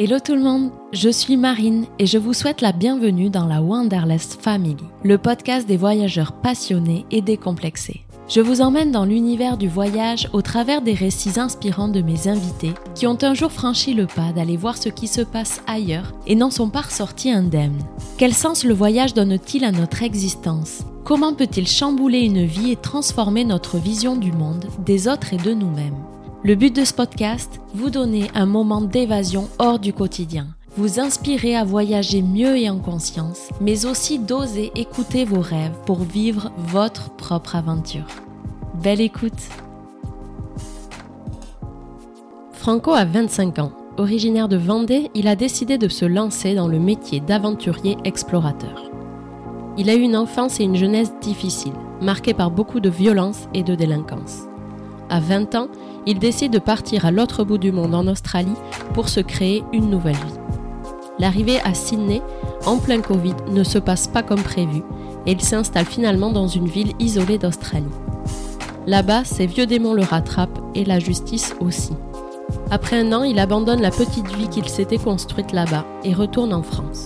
Hello tout le monde, je suis Marine et je vous souhaite la bienvenue dans la Wanderlust Family, le podcast des voyageurs passionnés et décomplexés. Je vous emmène dans l'univers du voyage au travers des récits inspirants de mes invités qui ont un jour franchi le pas d'aller voir ce qui se passe ailleurs et n'en sont pas ressortis indemnes. Quel sens le voyage donne-t-il à notre existence? Comment peut-il chambouler une vie et transformer notre vision du monde, des autres et de nous-mêmes? Le but de ce podcast, vous donner un moment d'évasion hors du quotidien, vous inspirer à voyager mieux et en conscience, mais aussi d'oser écouter vos rêves pour vivre votre propre aventure. Belle écoute Franco a 25 ans. Originaire de Vendée, il a décidé de se lancer dans le métier d'aventurier explorateur. Il a eu une enfance et une jeunesse difficiles, marquées par beaucoup de violence et de délinquance. À 20 ans, il décide de partir à l'autre bout du monde en Australie pour se créer une nouvelle vie. L'arrivée à Sydney, en plein Covid, ne se passe pas comme prévu et il s'installe finalement dans une ville isolée d'Australie. Là-bas, ses vieux démons le rattrapent et la justice aussi. Après un an, il abandonne la petite vie qu'il s'était construite là-bas et retourne en France.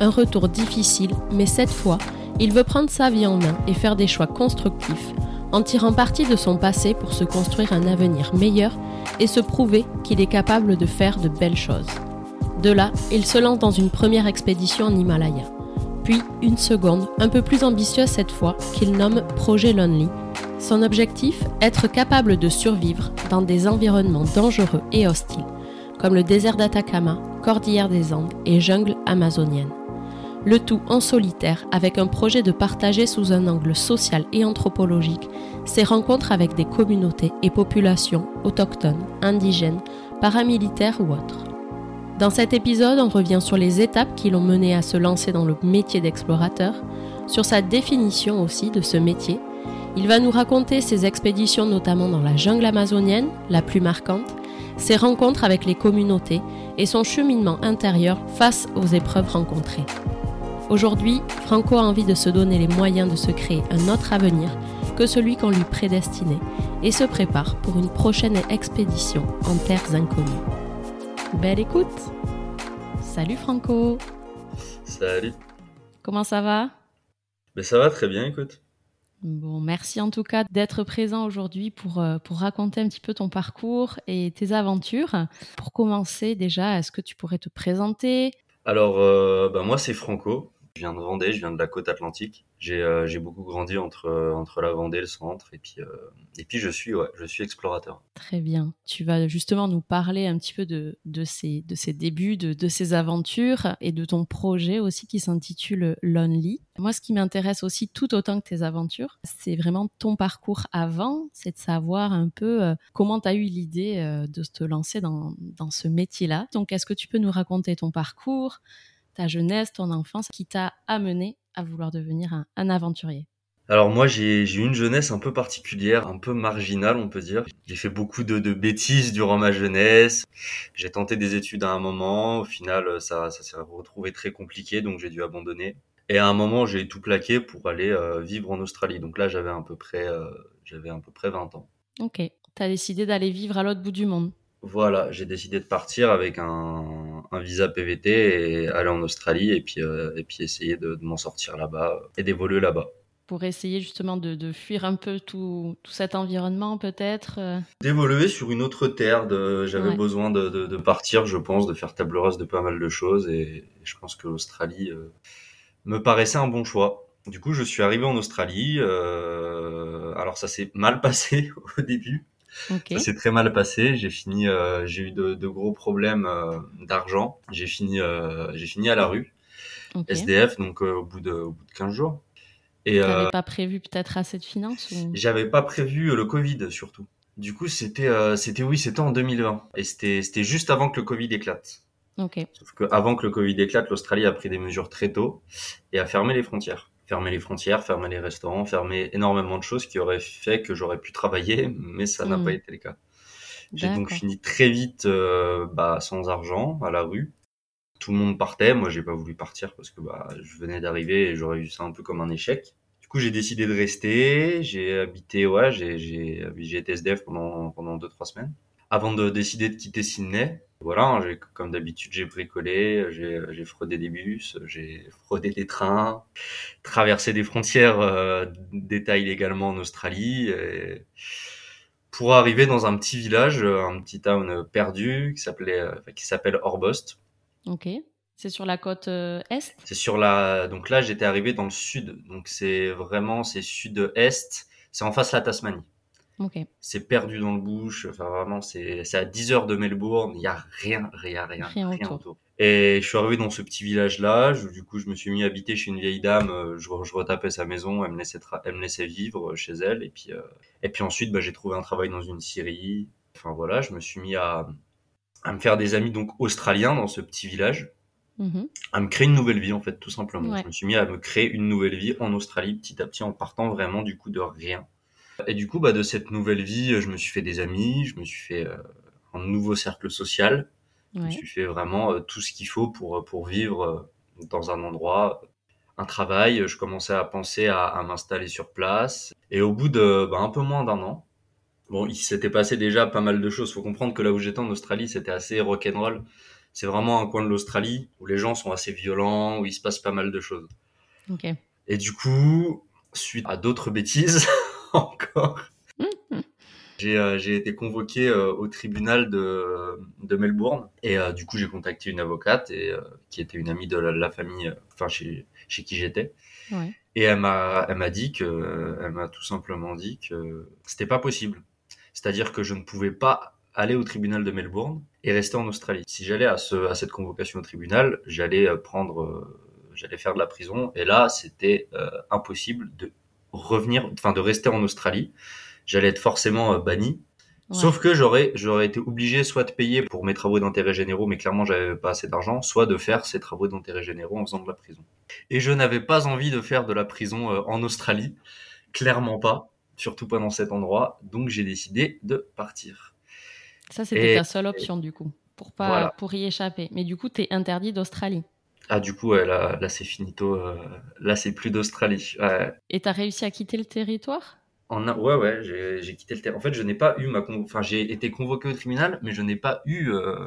Un retour difficile, mais cette fois, il veut prendre sa vie en main et faire des choix constructifs en tirant parti de son passé pour se construire un avenir meilleur et se prouver qu'il est capable de faire de belles choses. De là, il se lance dans une première expédition en Himalaya, puis une seconde, un peu plus ambitieuse cette fois, qu'il nomme Projet Lonely. Son objectif, être capable de survivre dans des environnements dangereux et hostiles, comme le désert d'Atacama, Cordillère des Andes et jungle amazonienne le tout en solitaire avec un projet de partager sous un angle social et anthropologique ses rencontres avec des communautés et populations autochtones, indigènes, paramilitaires ou autres. Dans cet épisode, on revient sur les étapes qui l'ont mené à se lancer dans le métier d'explorateur, sur sa définition aussi de ce métier. Il va nous raconter ses expéditions notamment dans la jungle amazonienne, la plus marquante, ses rencontres avec les communautés et son cheminement intérieur face aux épreuves rencontrées. Aujourd'hui, Franco a envie de se donner les moyens de se créer un autre avenir que celui qu'on lui prédestinait et se prépare pour une prochaine expédition en terres inconnues. Belle écoute Salut Franco Salut Comment ça va? Ben Ça va très bien, écoute. Bon, merci en tout cas d'être présent aujourd'hui pour, euh, pour raconter un petit peu ton parcours et tes aventures. Pour commencer déjà, est-ce que tu pourrais te présenter? Alors, euh, ben moi c'est Franco, je viens de Vendée, je viens de la côte atlantique. J'ai euh, beaucoup grandi entre, euh, la Vendée le centre. Et puis, euh, et puis je, suis, ouais, je suis explorateur. Très bien. Tu vas justement nous parler un petit peu de, de, ces, de ces débuts, de, de ces aventures et de ton projet aussi qui s'intitule Lonely. Moi, ce qui m'intéresse aussi tout autant que tes aventures, c'est vraiment ton parcours avant. C'est de savoir un peu comment tu as eu l'idée de te lancer dans, dans ce métier-là. Donc, est-ce que tu peux nous raconter ton parcours ta jeunesse, ton enfance, qui t'a amené à vouloir devenir un, aventurier? Alors moi j'ai eu une jeunesse un peu particulière, un peu marginale on peut dire. J'ai fait beaucoup de, bêtises durant ma jeunesse. J'ai tenté des études à un moment, au final ça, ça s'est retrouvé très compliqué donc j'ai dû abandonner. Et à un moment j'ai tout plaqué pour aller euh, vivre en Australie. Donc là j'avais à peu près euh, j'avais à peu près 20 ans. Ok, tu as décidé d'aller vivre à l'autre bout du monde. Voilà, j'ai décidé de partir avec un, visa PVT et aller en Australie et puis, euh, et puis essayer de, m'en sortir là-bas et d'évoluer là-bas. Pour essayer justement de, fuir un peu tout, cet environnement peut-être euh? D'évoluer sur une autre terre. J'avais besoin de, partir, je pense, de faire table rase de pas mal de choses et, je pense que l'Australie euh, me paraissait un bon choix. Du coup, je suis arrivé en Australie. alors ça s'est mal passé au début ça s'est très mal passé. J'ai fini, euh, j'ai eu de, gros problèmes euh, d'argent. J'ai fini, euh, j'ai fini à la rue, SDF, donc au bout de, au bout de 15 jours. Et t'avais pas prévu peut-être assez de finances ou... J'avais pas prévu le Covid surtout. Du coup, c'était, c'était oui, c'était en 2020 et c'était, c'était juste avant que le Covid éclate. Sauf qu'avant que le Covid éclate, l'Australie a pris des mesures très tôt et a fermé les frontières fermer les frontières, fermer les restaurants, fermer énormément de choses qui auraient fait que j'aurais pu travailler, mais ça n'a pas hmm. été le cas. J'ai donc fini très vite euh, bah, sans argent à la rue. Tout le monde partait, moi j'ai pas voulu partir parce que bah, je venais d'arriver et j'aurais vu ça un peu comme un échec. Du coup j'ai décidé de rester, j'ai habité, ouais, j'ai, été SDF pendant, pendant deux, trois semaines. Avant de décider de quitter Sydney, voilà, hein, comme d'habitude, j'ai bricolé, j'ai fraudé des bus, j'ai fraudé des trains, traversé des frontières, euh, détail légalement en Australie, pour arriver dans un petit village, un petit town perdu qui s'appelait, qui s'appelle Orbost. Ok. C'est sur la côte est? C'est sur la. Donc là, j'étais arrivé dans le sud. Donc c'est vraiment c'est sud-est. C'est en face de la Tasmanie. C'est perdu dans le bush. Enfin, vraiment, c'est à 10 heures de Melbourne. Il n'y a rien, rien, rien, rien, autour. Et je suis arrivé dans ce petit village-là. Du coup, je me suis mis à habiter chez une vieille dame. Euh, je, je retapais sa maison. Elle me laissait, elle me laissait vivre chez elle. Et puis, euh, et puis ensuite, bah, j'ai trouvé un travail dans une scierie. Enfin, voilà, je me suis mis à, à me faire des amis donc australiens dans ce petit village. Mm-hmm. À me créer une nouvelle vie, en fait, tout simplement. Je me suis mis à me créer une nouvelle vie en Australie, petit à petit, en partant vraiment du coup de rien. Et du coup, bah, de cette nouvelle vie, je me suis fait des amis, je me suis fait euh, un nouveau cercle social. Je me suis fait vraiment euh, tout ce qu'il faut pour, pour vivre euh, dans un endroit, un travail. Je commençais à penser à, à m'installer sur place. Et au bout de bah, un peu moins d'un an, bon, il s'était passé déjà pas mal de choses. Faut comprendre que là où j'étais en Australie, c'était assez rock'n'roll. C'est vraiment un coin de l'Australie où les gens sont assez violents, où il se passe pas mal de choses. Okay. Et du coup, suite à d'autres bêtises, encore. Euh, j'ai été convoqué euh, au tribunal de, de Melbourne et euh, du coup j'ai contacté une avocate et, qui était une amie de la, famille, enfin chez, chez qui j'étais. Ouais. Et elle m'a elle m'a dit que elle m'a tout simplement dit que c'était pas possible. C'est-à-dire que je ne pouvais pas aller au tribunal de Melbourne et rester en Australie. Si j'allais à, ce, à cette convocation au tribunal, j'allais prendre, j'allais faire de la prison et là c'était impossible de revenir, enfin de rester en Australie. J'allais être forcément euh, banni. Sauf que j'aurais j'aurais été obligé soit de payer pour mes travaux d'intérêt généraux, mais clairement j'avais pas assez d'argent, soit de faire ces travaux d'intérêt généraux en faisant de la prison. Et je n'avais pas envie de faire de la prison euh, en Australie, clairement pas, surtout pas dans cet endroit. Donc j'ai décidé de partir. Ça c'était ta seule option du coup, pour pas pour y échapper. Mais du coup tu es interdit d'Australie. Ah, du coup, là, là c'est finito. Euh, là, c'est plus d'Australie. Ouais. Et t'as réussi à quitter le territoire? En, Ouais, ouais, j'ai quitté le territoire. En fait, je n'ai pas eu ma. Enfin, j'ai été convoqué au tribunal, mais je n'ai pas eu euh,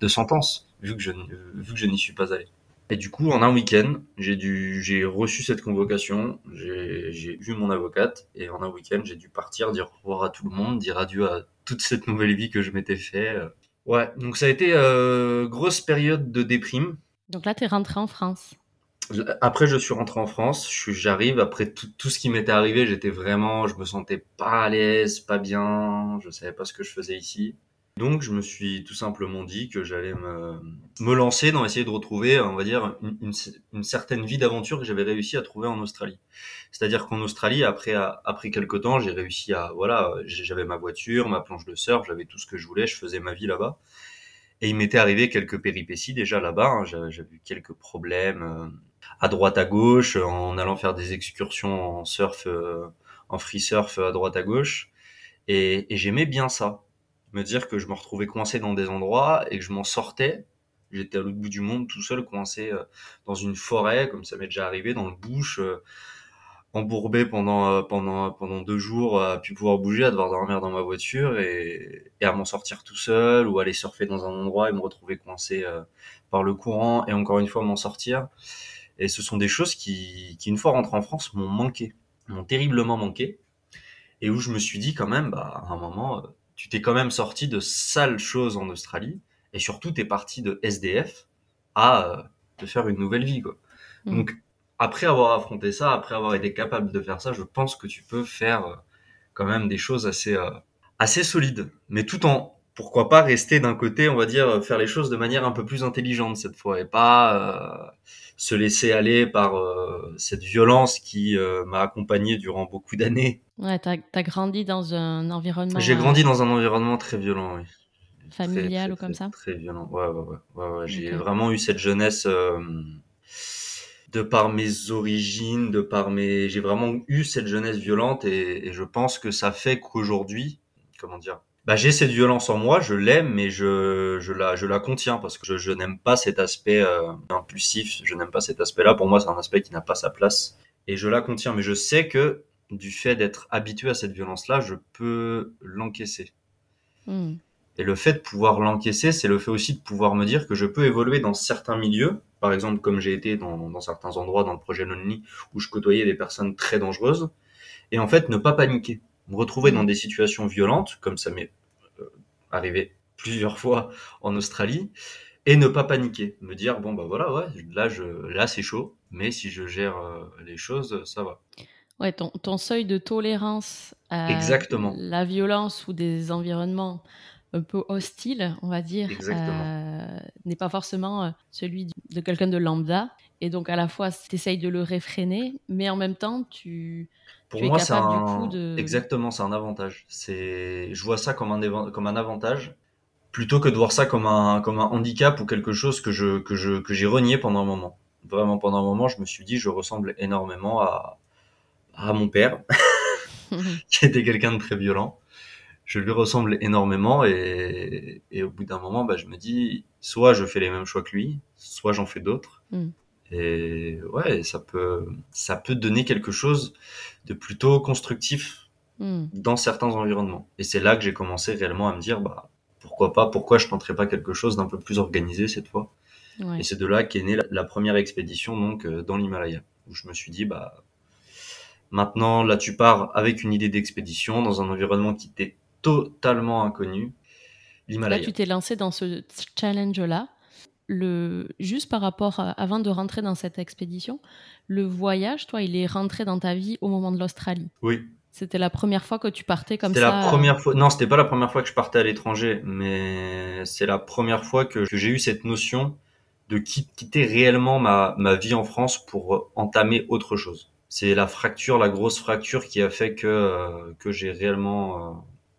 de sentence, vu que je, vu que je n'y suis pas allé. Et du coup, en un week-end, j'ai dû, j'ai reçu cette convocation, j'ai vu mon avocate, et en un week-end, j'ai dû partir, dire au revoir à tout le monde, dire adieu à toute cette nouvelle vie que je m'étais fait. Ouais, donc ça a été euh, grosse période de déprime, donc là, tu es rentré en France. Après, je suis rentré en France. J'arrive après tout, tout, ce qui m'était arrivé. J'étais vraiment, je me sentais pas à l'aise, pas bien. Je savais pas ce que je faisais ici. Donc, je me suis tout simplement dit que j'allais me, me lancer dans essayer de retrouver, on va dire, une, une, certaine vie d'aventure que j'avais réussi à trouver en Australie. C'est-à-dire qu'en Australie, après, après quelques temps, j'ai réussi à, voilà, j'avais ma voiture, ma planche de surf, j'avais tout ce que je voulais, je faisais ma vie là-bas. Et il m'était arrivé quelques péripéties déjà là-bas. Hein. J'ai eu quelques problèmes euh, à droite à gauche en allant faire des excursions en surf, euh, en free surf à droite à gauche. Et, j'aimais bien ça, me dire que je me retrouvais coincé dans des endroits et que je m'en sortais. J'étais à l'autre bout du monde tout seul, coincé euh, dans une forêt, comme ça m'est déjà arrivé, dans le bush embourbé pendant euh, pendant pendant deux jours à plus pouvoir bouger à devoir dormir dans ma voiture et, et à m'en sortir tout seul ou aller surfer dans un endroit et me retrouver coincé euh, par le courant et encore une fois m'en sortir et ce sont des choses qui qui une fois rentré en France m'ont manqué m'ont terriblement manqué et où je me suis dit quand même bah à un moment euh, tu t'es quand même sorti de sales choses en Australie et surtout t'es parti de SDF à te faire une nouvelle vie quoi mmh. donc après avoir affronté ça, après avoir été capable de faire ça, je pense que tu peux faire euh, quand même des choses assez euh, assez solides, mais tout en pourquoi pas rester d'un côté, on va dire, faire les choses de manière un peu plus intelligente cette fois et pas euh, se laisser aller par cette violence qui m'a accompagné durant beaucoup d'années. Ouais, t'as as grandi dans un environnement. J'ai grandi dans un environnement très violent, oui. Familial ou comme ça. Très violent. Ouais, ouais, ouais. ouais, ouais. J'ai vraiment eu cette jeunesse de par mes origines, de par mes, j'ai vraiment eu cette jeunesse violente et, je pense que ça fait qu'aujourd'hui, comment dire, bah j'ai cette violence en moi, je l'aime, mais je, je la, je la contiens parce que je, n'aime pas cet aspect euh, impulsif, je n'aime pas cet aspect-là. Pour moi, c'est un aspect qui n'a pas sa place et je la contiens. Mais je sais que du fait d'être habitué à cette violence-là, je peux l'encaisser. Hmm. Et le fait de pouvoir l'encaisser, c'est le fait aussi de pouvoir me dire que je peux évoluer dans certains milieux, par exemple comme j'ai été dans, dans, certains endroits dans le projet Lonely où je côtoyais des personnes très dangereuses, et en fait ne pas paniquer, me retrouver dans des situations violentes, comme ça m'est euh, arrivé plusieurs fois en Australie, et ne pas paniquer, me dire bon bah voilà ouais là je là c'est chaud, mais si je gère euh, les choses ça va. Ouais, ton, ton seuil de tolérance à Exactement. la violence ou des environnements un peu hostiles, on va dire, euh, n'est pas forcément euh, celui de quelqu'un de lambda. Et donc, à la fois, tu essayes de le réfréner, mais en même temps, tu, Pour moi, c'est un... de... Exactement, c'est un avantage. Je vois ça comme un, comme un avantage plutôt que de voir ça comme un, comme un handicap ou quelque chose que je, que je, que j'ai renié pendant un moment. Vraiment, pendant un moment, je me suis dit, je ressemble énormément à, à mon père, qui était quelqu'un de très violent. Je lui ressemble énormément et, et au bout d'un moment, bah, je me dis, soit je fais les mêmes choix que lui, soit j'en fais d'autres. Mm. Et ouais, ça peut, ça peut donner quelque chose de plutôt constructif mm. dans certains environnements. Et c'est là que j'ai commencé réellement à me dire, bah, pourquoi pas, pourquoi je tenterais pas quelque chose d'un peu plus organisé cette fois. Et c'est de là qu'est née la, première expédition donc euh, dans l'Himalaya, où je me suis dit, bah, Maintenant, là, tu pars avec une idée d'expédition dans un environnement qui t'est totalement inconnu. L'Himalaya. Là, tu t'es lancé dans ce challenge-là. Le, juste par rapport avant de rentrer dans cette expédition, le voyage, toi, il est rentré dans ta vie au moment de l'Australie. Oui. C'était la première fois que tu partais comme ça. C'était la première fois. Non, c'était pas la première fois que je partais à l'étranger, mais c'est la première fois que, j'ai eu cette notion de quitter réellement ma, ma vie en France pour entamer autre chose c'est la fracture, la grosse fracture qui a fait que euh, que j'ai réellement euh,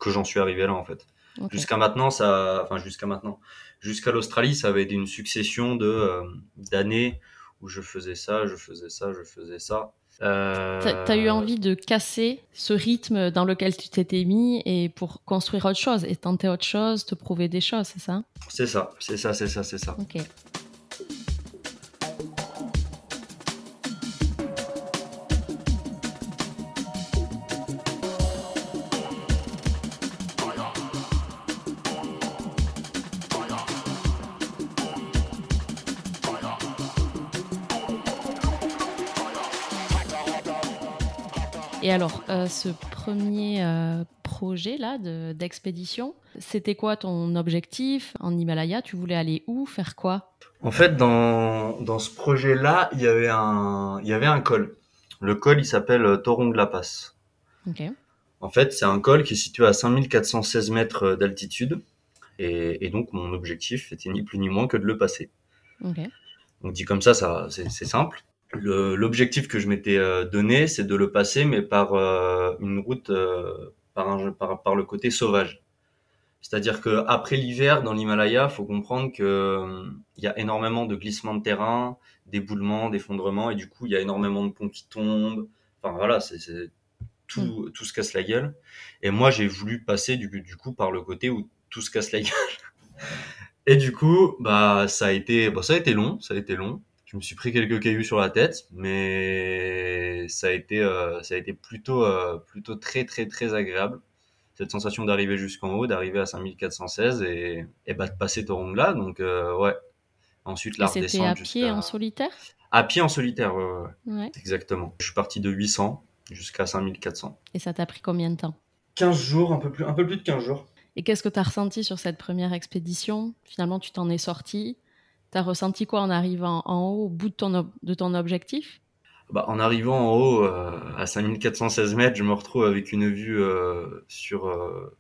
que j'en suis arrivé là en fait. Jusqu'à maintenant, ça, enfin jusqu'à maintenant, jusqu'à l'Australie, ça avait été une succession de euh, d'années où je faisais ça, je faisais ça, je faisais ça. Euh... T'as eu envie de casser ce rythme dans lequel tu t'étais mis et pour construire autre chose et tenter autre chose, te prouver des choses, c'est ça? C'est ça, c'est ça, c'est ça, c'est ça. Ok. Et alors, euh, ce premier euh, projet-là d'expédition, c'était quoi ton objectif en Himalaya? Tu voulais aller où? Faire quoi? En fait, dans, dans ce projet-là, il y avait un, il y avait un col. Le col, il s'appelle euh, Torong La Pass. En fait, c'est un col qui est situé à 5416 mètres d'altitude. Et, et, donc, mon objectif était ni plus ni moins que de le passer. Donc, dit comme ça, ça c'est simple l'objectif que je m'étais euh, donné, c'est de le passer, mais par euh, une route euh, par, un, par, par, le côté sauvage. C'est-à-dire que après l'hiver dans l'Himalaya, faut comprendre que il y a énormément de glissements de terrain, d'éboulements, d'effondrements, et du coup il y a énormément de ponts qui tombent. Enfin voilà, c'est tout, mm. tout se casse la gueule. Et moi j'ai voulu passer du, du coup par le côté où tout se casse la gueule. Et du coup, bah ça a été, bah, ça a été long, ça a été long je me suis pris quelques cailloux sur la tête, mais ça a été, euh, ça a été plutôt, euh, plutôt très, très, très agréable. Cette sensation d'arriver jusqu'en haut, d'arriver à 5416 et, et bah, de passer Torong là. Donc, euh, ouais. Ensuite, la redescente. C'était à pied en solitaire? À pied en solitaire, ouais, ouais. Exactement. Je suis parti de 800 jusqu'à 5400. Et ça t'a pris combien de temps? 15 jours, un peu plus, un peu plus de 15 jours. Et qu'est-ce que tu as ressenti sur cette première expédition? Finalement, tu t'en es sorti T'as ressenti quoi en arrivant en haut, au bout de ton, de ton objectif? Bah, En arrivant en haut, euh, à 5416 mètres, je me retrouve avec une vue euh, sur, euh,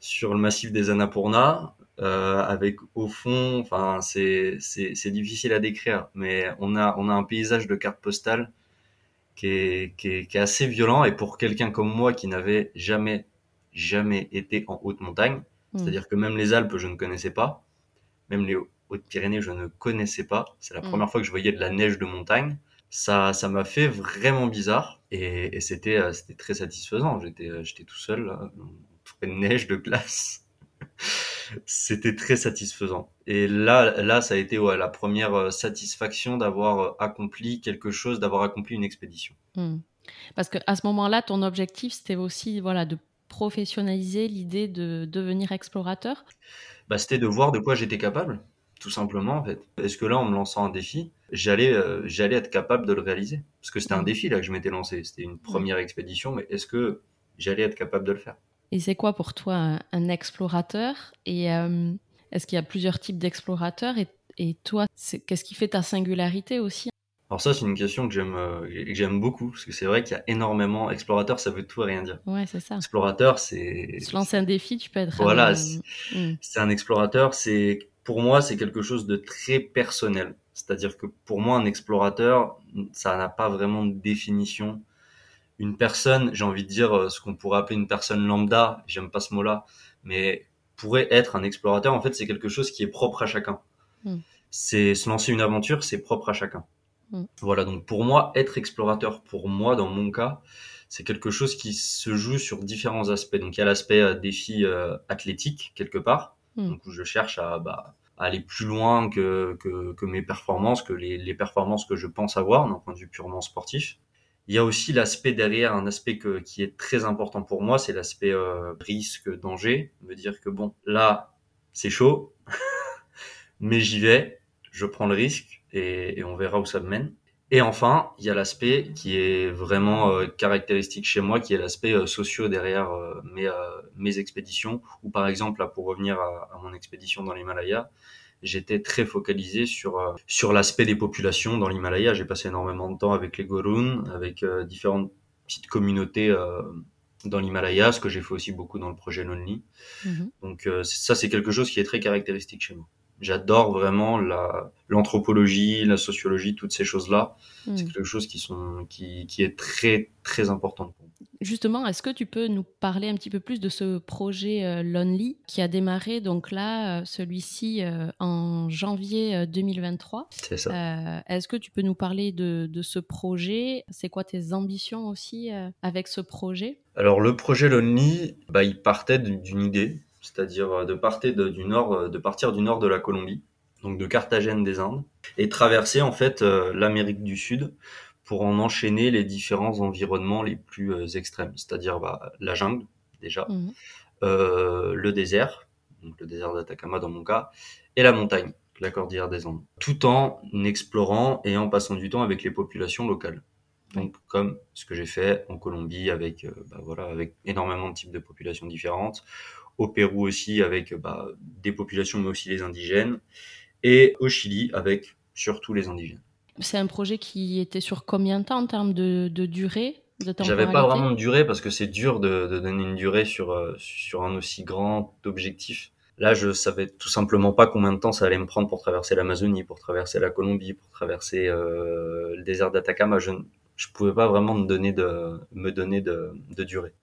sur le massif des Annapurna, avec au fond, enfin c'est difficile à décrire, mais on a, on a un paysage de carte postale qui est, qui est, qui est assez violent, et pour quelqu'un comme moi qui n'avait jamais, jamais été en haute montagne, hmm. c'est-à-dire que même les Alpes, je ne connaissais pas, même les Hautes-Pyrénées, je ne connaissais pas. C'est la mm. première fois que je voyais de la neige de montagne. Ça, ça m'a fait vraiment bizarre et, c'était, euh, c'était très satisfaisant. J'étais, euh, j'étais tout seul, là, de neige, de glace. c'était très satisfaisant. Et là, là, ça a été ouais, la première euh, satisfaction d'avoir accompli quelque chose, d'avoir accompli une expédition. Mm. Parce que à ce moment-là, ton objectif, c'était aussi voilà de professionnalisé l'idée de devenir explorateur? Bah, C'était de voir de quoi j'étais capable, tout simplement en fait. Est-ce que là, en me lançant un défi, j'allais euh, j'allais être capable de le réaliser Parce que c'était un défi là que je m'étais lancé, c'était une première expédition, mais est-ce que j'allais être capable de le faire? Et c'est quoi pour toi un, explorateur? Et euh, est-ce qu'il y a plusieurs types d'explorateurs? Et, et toi, qu'est-ce qui fait ta singularité aussi? Alors ça, c'est une question que j'aime euh, j'aime beaucoup parce que c'est vrai qu'il y a énormément explorateur, ça veut tout et rien dire. Ouais, c'est ça. Explorateur, c'est se lancer un défi, tu peux être Voilà, hmm. c'est un explorateur, c'est pour moi, c'est quelque chose de très personnel. C'est-à-dire que pour moi, un explorateur, ça n'a pas vraiment de définition. Une personne, j'ai envie de dire euh, ce qu'on pourrait appeler une personne lambda, j'aime pas ce mot-là, mais pourrait être un explorateur. En fait, c'est quelque chose qui est propre à chacun. Hmm. C'est se lancer une aventure, c'est propre à chacun. Mm. Voilà, donc pour moi, être explorateur, pour moi, dans mon cas, c'est quelque chose qui se joue sur différents aspects. Donc il y a l'aspect euh, défi euh, athlétique, quelque part, mm. donc je cherche à, bah, aller plus loin que, que, mes performances, que les, performances que je pense avoir d'un point de vue purement sportif. Il y a aussi l'aspect derrière, un aspect qui est très important pour moi, c'est l'aspect euh, risque, danger. Me dire que bon, là, c'est chaud, mais j'y vais, je prends le risque et, on verra où ça me mène. Et enfin, il y a l'aspect qui est vraiment euh, caractéristique chez moi, qui est l'aspect euh, socio derrière euh, mes, mes expéditions. Ou par exemple, là, pour revenir à, à mon expédition dans l'Himalaya, j'étais très focalisé sur sur l'aspect des populations dans l'Himalaya. J'ai passé énormément de temps avec les Gorun, avec différentes petites communautés dans l'Himalaya, ce que j'ai fait aussi beaucoup dans le projet Lonely. Mm-hmm. Donc ça, c'est quelque chose qui est très caractéristique chez moi. J'adore vraiment la, l'anthropologie, la sociologie, toutes ces choses-là. Hmm. C'est quelque chose qui, sont, qui, qui est très, très important pour moi. Justement, est-ce que tu peux nous parler un petit peu plus de ce projet euh, Lonely qui a démarré donc là, euh, celui-ci euh, en janvier 2023 C'est ça. est-ce que tu peux nous parler de, de ce projet? C'est quoi tes ambitions aussi avec ce projet? Alors le projet Lonely, bah, il partait d'une idée c'est-à-dire euh, de partir du nord, euh, de partir du nord de la Colombie, donc de Carthagène des Indes, et traverser en fait euh, l'Amérique du Sud pour en enchaîner les différents environnements les plus extrêmes, c'est-à-dire bah, la jungle déjà, mhm. le désert, donc le désert d'Atacama dans mon cas, et la montagne, la cordillère des Andes, tout en explorant et en passant du temps avec les populations locales. Donc, comme ce que j'ai fait en Colombie avec, bah, voilà, avec énormément de types de populations différentes, au Pérou aussi avec bah, des populations mais aussi les indigènes, et au Chili avec surtout les indigènes. C'est un projet qui était sur combien de temps en termes de, durée J'avais pas vraiment de durée parce que c'est dur de, donner une durée sur, euh, sur un aussi grand objectif. Là, je savais tout simplement pas combien de temps ça allait me prendre pour traverser l'Amazonie, pour traverser la Colombie, pour traverser euh, le désert d'Atacama. Je ne pouvais pas vraiment me donner de, me donner de, de durée.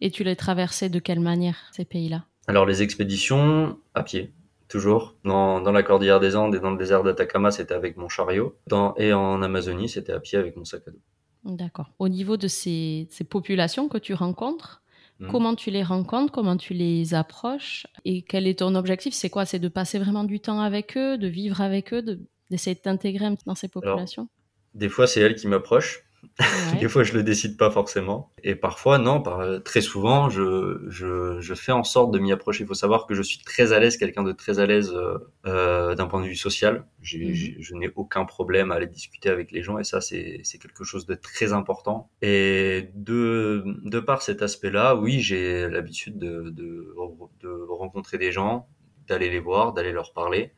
Et tu les traversais de quelle manière, ces pays-là? Alors, les expéditions, à pied, toujours. Dans, dans, la cordillère des Andes et dans le désert d'Atacama, c'était avec mon chariot. Dans, et en Amazonie, c'était à pied avec mon sac à dos. D'accord. Au niveau de ces, ces populations que tu rencontres, hmm. Comment tu les rencontres, comment tu les approches? Et quel est ton objectif? C'est quoi? C'est de passer vraiment du temps avec eux, de vivre avec eux, d'essayer de t'intégrer dans ces populations? Des fois, c'est elles qui m'approchent. des fois, je le décide pas forcément. Et parfois, non, par, très souvent, je, je, je fais en sorte de m'y approcher. Il faut savoir que je suis très à l'aise, quelqu'un de très à l'aise euh, euh d'un point de vue social. Mhm. Je n'ai aucun problème à aller discuter avec les gens et ça, c'est quelque chose de très important. Et de, de par cet aspect-là, oui, j'ai l'habitude de, de, de rencontrer des gens, d'aller les voir, d'aller leur parler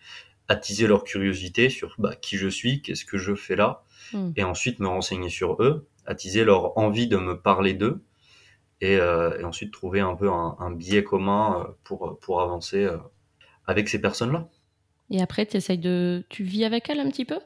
attiser leur curiosité sur bah, qui je suis, qu'est-ce que je fais là, Hmm. et ensuite me renseigner sur eux, attiser leur envie de me parler d'eux, et, euh, et, ensuite trouver un peu un, un biais commun euh, pour, pour avancer euh, avec ces personnes-là. Et après, essayes de... tu vis avec elles un petit peu?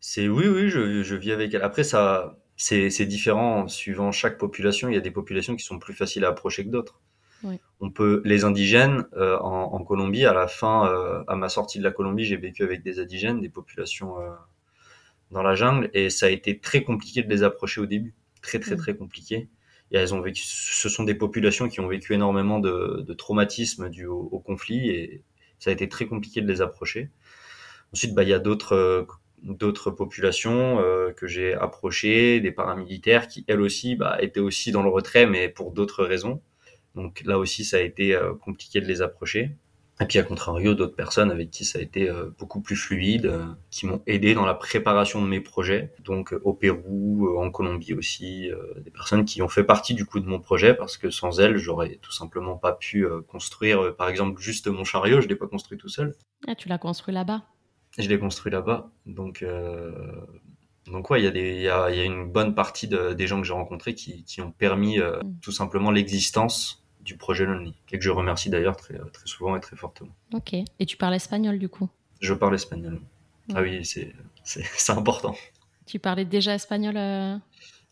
C'est oui, oui, je, je, vis avec elles. Après, ça, c'est, différent suivant chaque population. Il y a des populations qui sont plus faciles à approcher que d'autres. Oui. On peut, les indigènes euh, en, en, Colombie, à la fin, euh, à ma sortie de la Colombie, j'ai vécu avec des indigènes, des populations dans la jungle et ça a été très compliqué de les approcher au début, très très mm. très compliqué. Et elles ont vécu, ce sont des populations qui ont vécu énormément de, de traumatismes dû au, conflit et ça a été très compliqué de les approcher. Ensuite, bah il y a d'autres d'autres populations euh, que j'ai approchées, des paramilitaires qui elles aussi bah, étaient aussi dans le retrait mais pour d'autres raisons. Donc là aussi, ça a été compliqué de les approcher. Et puis à contrario, d'autres personnes avec qui ça a été euh, beaucoup plus fluide, euh, qui m'ont aidé dans la préparation de mes projets. Donc euh, au Pérou, en Colombie aussi, des personnes qui ont fait partie du coup de mon projet parce que sans elles, j'aurais tout simplement pas pu construire, par exemple, juste mon chariot. Je l'ai pas construit tout seul. Ah, tu l'as construit là-bas. Je l'ai construit là-bas. Donc donc ouais, il y a des, il y a, y a, une bonne partie de, des gens que j'ai rencontrés qui, qui ont permis mm. tout simplement l'existence du projet Lonely, et que je remercie d'ailleurs très, très souvent et très fortement. Ok. Et tu parles espagnol du coup? Je parle espagnol. Ah oui, c'est, important. Tu parlais déjà espagnol euh?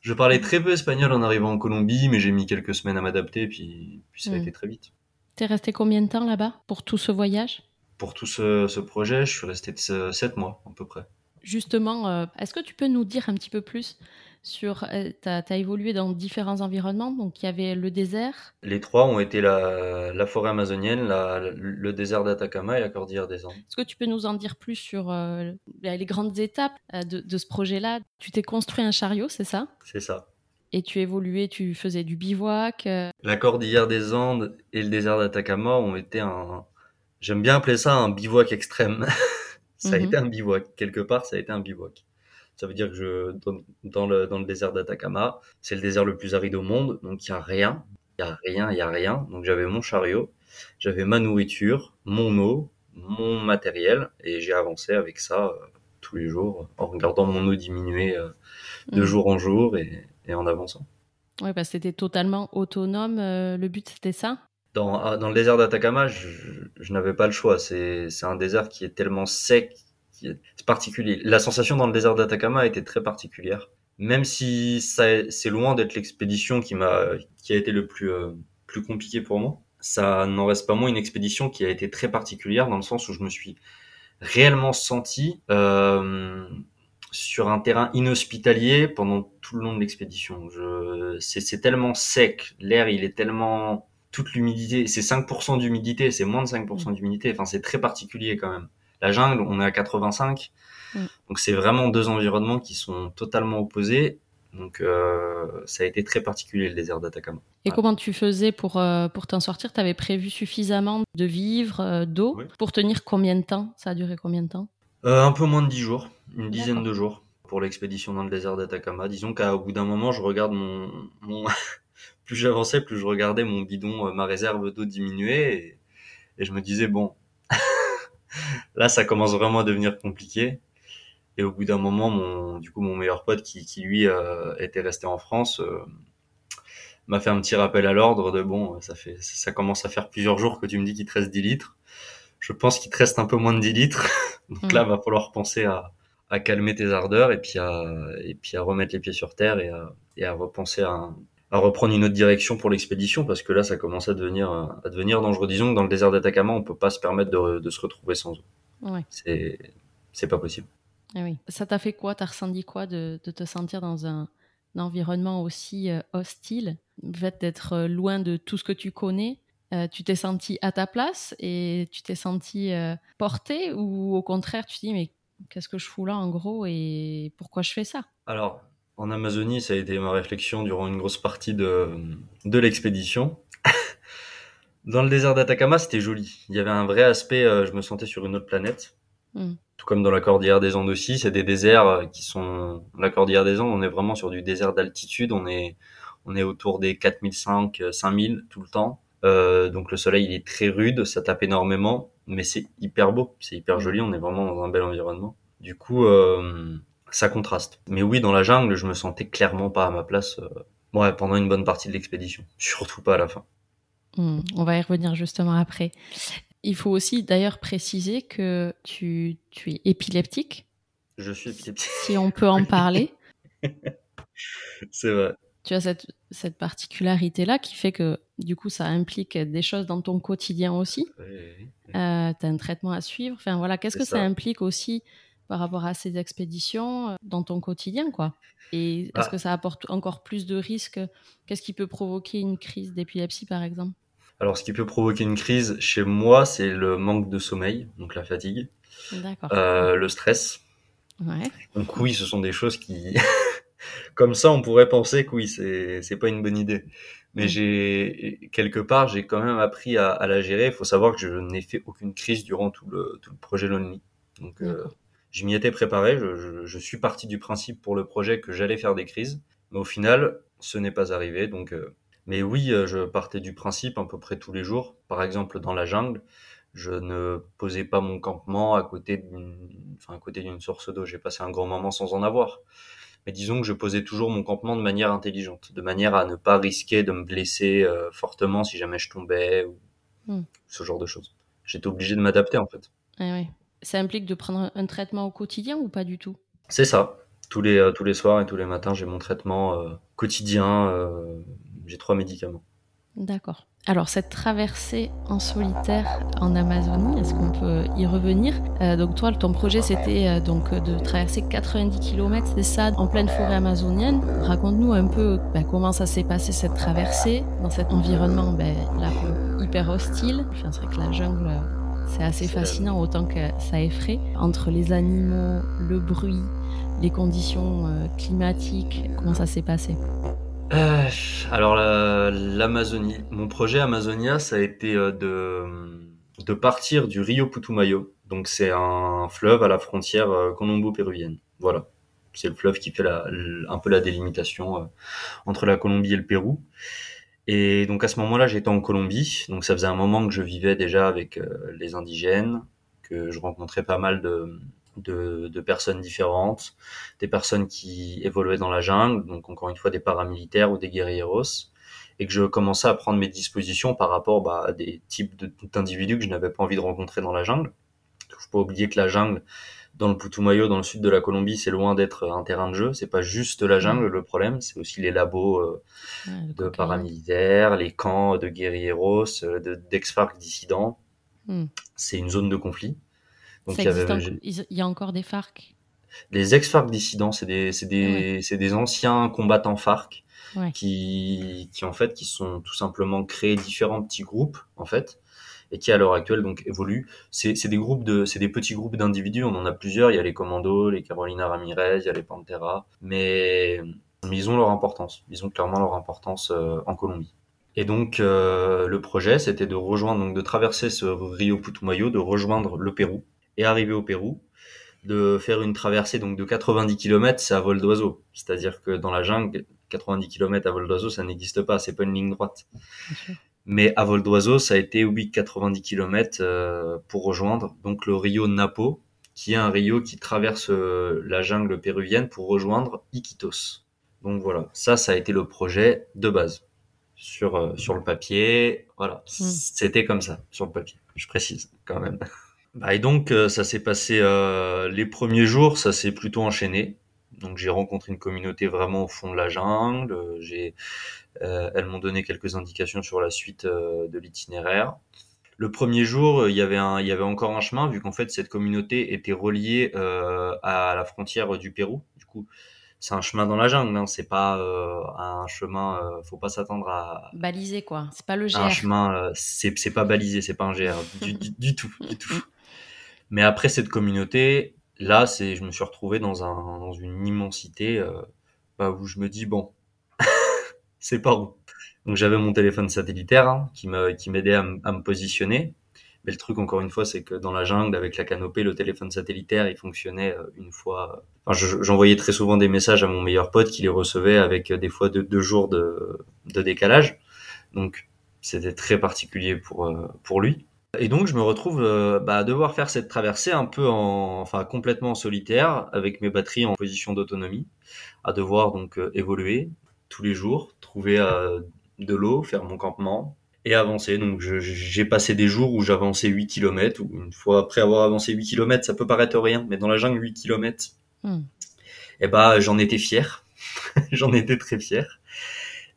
Je parlais très peu espagnol en arrivant en Colombie, mais j'ai mis quelques semaines à m'adapter, puis, puis ça a été très vite. T'es resté combien de temps là-bas? Pour tout ce voyage? Pour tout ce, ce, projet, je suis resté 7 mois à peu près. Justement, euh, est-ce que tu peux nous dire un petit peu plus sur. Euh, tu as, évolué dans différents environnements, donc il y avait le désert. Les trois ont été la, forêt amazonienne, le désert d'Atacama et la cordillère des Andes. Est-ce que tu peux nous en dire plus sur euh, les grandes étapes euh, de, ce projet-là? Tu t'es construit un chariot, c'est ça? C'est ça. Et tu évoluais, tu faisais du bivouac La cordillère des Andes et le désert d'Atacama ont été un. J'aime bien appeler ça un bivouac extrême. ça a mhm. été un bivouac. Quelque part, ça a été un bivouac. Ça veut dire que je, dans, le, dans le désert d'Atacama, c'est le désert le plus aride au monde, donc il n'y a rien, il n'y a rien, il n'y a rien. Donc j'avais mon chariot, j'avais ma nourriture, mon eau, mon matériel, et j'ai avancé avec ça euh, tous les jours, en regardant mon eau diminuer euh, de mm. jour en jour et, et en avançant. Oui, parce que c'était totalement autonome. Euh, le but, c'était ça? Dans, ah, dans le désert d'Atacama, je, je n'avais pas le choix. C'est un désert qui est tellement sec c'est particulier. La sensation dans le désert d'Atacama a été très particulière. Même si c'est loin d'être l'expédition qui m'a, qui a été le plus, euh, plus compliqué pour moi, ça n'en reste pas moins une expédition qui a été très particulière dans le sens où je me suis réellement senti euh, sur un terrain inhospitalier pendant tout le long de l'expédition. C'est tellement sec, l'air il est tellement toute l'humidité, c'est 5% d'humidité, c'est moins de 5% d'humidité. Enfin, c'est très particulier quand même la jungle, on est à 85. Mm. Donc c'est vraiment deux environnements qui sont totalement opposés. Donc euh, ça a été très particulier le désert d'Atacama. Et comment tu faisais pour, euh, pour t'en sortir? Tu avais prévu suffisamment de vivres, euh, d'eau Pour tenir combien de temps? Ça a duré combien de temps? Un peu moins de dix jours, une dizaine de jours pour l'expédition dans le désert d'Atacama. Disons qu'au bout d'un moment, je regarde mon... plus j'avançais, plus je regardais mon bidon, ma réserve d'eau diminuer et je me disais, bon, là, ça commence vraiment à devenir compliqué. Et au bout d'un moment, mon, du coup, mon meilleur pote qui, qui lui euh, était resté en France euh, m'a fait un petit rappel à l'ordre de bon, ça fait, ça commence à faire plusieurs jours que tu me dis qu'il te reste 10 litres. Je pense qu'il te reste un peu moins de 10 litres. Donc là, va falloir penser à, à calmer tes ardeurs et puis à, et puis à remettre les pieds sur terre et à, et à repenser à, à reprendre une autre direction pour l'expédition parce que là ça commence à devenir à devenir dangereux. Disons que dans le désert d'Atacama on peut pas se permettre de, de se retrouver sans eau. Ouais. C'est c'est pas possible. Oui. Ça t'a fait quoi? T'as ressenti quoi de, de, te sentir dans un, environnement aussi euh, hostile, le fait d'être euh, loin de tout ce que tu connais euh, tu t'es senti à ta place et tu t'es senti porté ou au contraire tu te dis mais qu'est-ce que je fous là en gros et pourquoi je fais ça? Alors en Amazonie, ça a été ma réflexion durant une grosse partie de, de l'expédition. Dans le désert d'Atacama, c'était joli. Il y avait un vrai aspect, euh, je me sentais sur une autre planète. Hmm. Tout comme dans la cordillère des Andes aussi, c'est des déserts euh, qui sont... La cordillère des Andes, on est vraiment sur du désert d'altitude. On est, on est autour des 4005, 5000 euh, tout le temps. Euh, donc le soleil, il est très rude, ça tape énormément, mais c'est hyper beau, c'est hyper joli, on est vraiment dans un bel environnement. Du coup, euh, ça contraste. Mais oui, dans la jungle, je me sentais clairement pas à ma place euh, ouais, pendant une bonne partie de l'expédition. Surtout pas à la fin. Hmm, on va y revenir justement après. Il faut aussi d'ailleurs préciser que tu, tu es épileptique. Je suis épileptique. Si on peut en parler. C'est vrai. Tu as cette, cette particularité-là qui fait que du coup ça implique des choses dans ton quotidien aussi. Oui, euh, tu as un traitement à suivre. Enfin voilà, qu'est-ce que ça. ça implique aussi par rapport à ces expéditions euh, dans ton quotidien, quoi Et est-ce bah que ça apporte encore plus de risques? Qu'est-ce qui peut provoquer une crise d'épilepsie, par exemple? Alors, ce qui peut provoquer une crise chez moi, c'est le manque de sommeil, donc la fatigue, euh, le stress. Ouais. Donc oui, ce sont des choses qui, comme ça, on pourrait penser que oui, c'est pas une bonne idée. mais mm. j'ai quelque part j'ai quand même appris à, à la gérer. Il faut savoir que je n'ai fait aucune crise durant tout le, tout le projet Lonely. Donc euh, je m'y étais préparé. Je, je, je, suis parti du principe pour le projet que j'allais faire des crises, mais au final ce n'est pas arrivé. Donc euh, mais oui, euh, je partais du principe à peu près tous les jours. Par exemple dans la jungle, je ne posais pas mon campement à côté d'une, enfin à côté d'une source d'eau. J'ai passé un grand moment sans en avoir mais disons que je posais toujours mon campement de manière intelligente, de manière à ne pas risquer de me blesser euh, fortement si jamais je tombais ou hmm. ce genre de choses. J'étais obligé de m'adapter en fait. Eh Ça implique de prendre un traitement au quotidien ou pas du tout? C'est ça. Tous les, euh, tous les soirs et tous les matins, j'ai mon traitement euh, quotidien. j'ai trois médicaments. D'accord. Alors cette traversée en solitaire en Amazonie, est-ce qu'on peut y revenir? Euh, Donc toi, ton projet c'était euh, donc de traverser 90 km, c'est ça, en pleine forêt amazonienne. Raconte-nous un peu bah, comment ça s'est passé cette traversée dans cet environnement bah, là, hyper hostile. Enfin, c'est vrai que la jungle, c'est assez fascinant autant que ça effraie. Entre les animaux, le bruit, les conditions euh, climatiques, comment ça s'est passé? Euh, alors l'Amazonie, mon projet Amazonia, ça a été euh, de, de partir du Rio Putumayo. Donc c'est un fleuve à la frontière euh, colombo-péruvienne. Voilà, c'est le fleuve qui fait la, un peu la délimitation entre la Colombie et le Pérou. Et donc à ce moment-là, j'étais en Colombie, donc ça faisait un moment que je vivais déjà avec les indigènes, que je rencontrais pas mal de, de, de, personnes différentes, des personnes qui évoluaient dans la jungle, donc encore une fois des paramilitaires ou des guerrieros, et que je commençais à prendre mes dispositions par rapport bah, à des types d'individus que je n'avais pas envie de rencontrer dans la jungle. Il faut pas oublier que la jungle, dans le Putumayo, dans le sud de la Colombie, c'est loin d'être un terrain de jeu. C'est pas juste la jungle le problème, c'est aussi les labos euh, de paramilitaires, les camps de guerrieros, euh, d'ex-FARC dissidents. Hmm. C'est une zone de conflit. Donc, il, y a encore des FARC? Les ex-FARC dissidents, c'est des, des, des, anciens combattants FARC qui, qui, en fait, qui sont tout simplement créés différents petits groupes, en fait, et qui, à l'heure actuelle, donc, évoluent. C'est des groupes de, c'est des petits groupes d'individus. On en a plusieurs. Il y a les Commandos, les Carolina Ramirez, il y a les Pantera. Mais, ils ont leur importance. Ils ont clairement leur importance euh, en Colombie. Et donc euh, le projet, c'était de rejoindre, donc de traverser ce Rio Putumayo, de rejoindre le Pérou, et arriver au Pérou, de faire une traversée donc de 90 km, c'est à vol d'oiseau. C'est-à-dire que dans la jungle, 90 km à vol d'oiseau, ça n'existe pas, c'est pas une ligne droite. Mais à vol d'oiseau, ça a été oui 90 km euh, pour rejoindre donc le Rio Napo, qui est un rio qui traverse euh, la jungle péruvienne pour rejoindre Iquitos. Donc voilà, ça, ça a été le projet de base sur euh, sur le papier. Voilà, hmm. c'était comme ça sur le papier. Je précise quand même. Bah, et donc, euh, ça s'est passé euh, les premiers jours, ça s'est plutôt enchaîné. Donc, j'ai rencontré une communauté vraiment au fond de la jungle. J'ai, euh, elles m'ont donné quelques indications sur la suite de l'itinéraire. Le premier jour, il y avait un, il y avait encore un chemin, vu qu'en fait cette communauté était reliée à la frontière du Pérou. Du coup, c'est un chemin dans la jungle, hein. c'est pas un chemin. faut pas s'attendre à balisé quoi. C'est pas le GR. Un chemin, c'est c'est pas balisé, c'est pas un GR du, du tout, du tout. Mais après cette communauté, là, c'est, je me suis retrouvé dans un, dans une immensité euh, bah, où je me dis bon, c'est pas où. Donc j'avais mon téléphone satellitaire hein, qui me, qui m'aidait à, me positionner. Mais le truc, encore une fois, c'est que dans la jungle, avec la canopée, le téléphone satellitaire, il fonctionnait euh, une fois. Enfin, j'envoyais très souvent des messages à mon meilleur pote qui les recevait avec euh, des fois deux, deux jours de, de décalage. Donc, c'était très particulier pour, euh, pour lui. Et donc je me retrouve euh, bah, à devoir faire cette traversée un peu en, enfin complètement en solitaire, avec mes batteries en position d'autonomie, à devoir donc euh, évoluer tous les jours, trouver euh, de l'eau, faire mon campement et avancer. Donc j'ai passé des jours où j'avançais 8 km, ou une fois après avoir avancé 8 km, ça peut paraître rien, mais dans la jungle 8 km, et bah j'en étais fier, j'en étais très fier.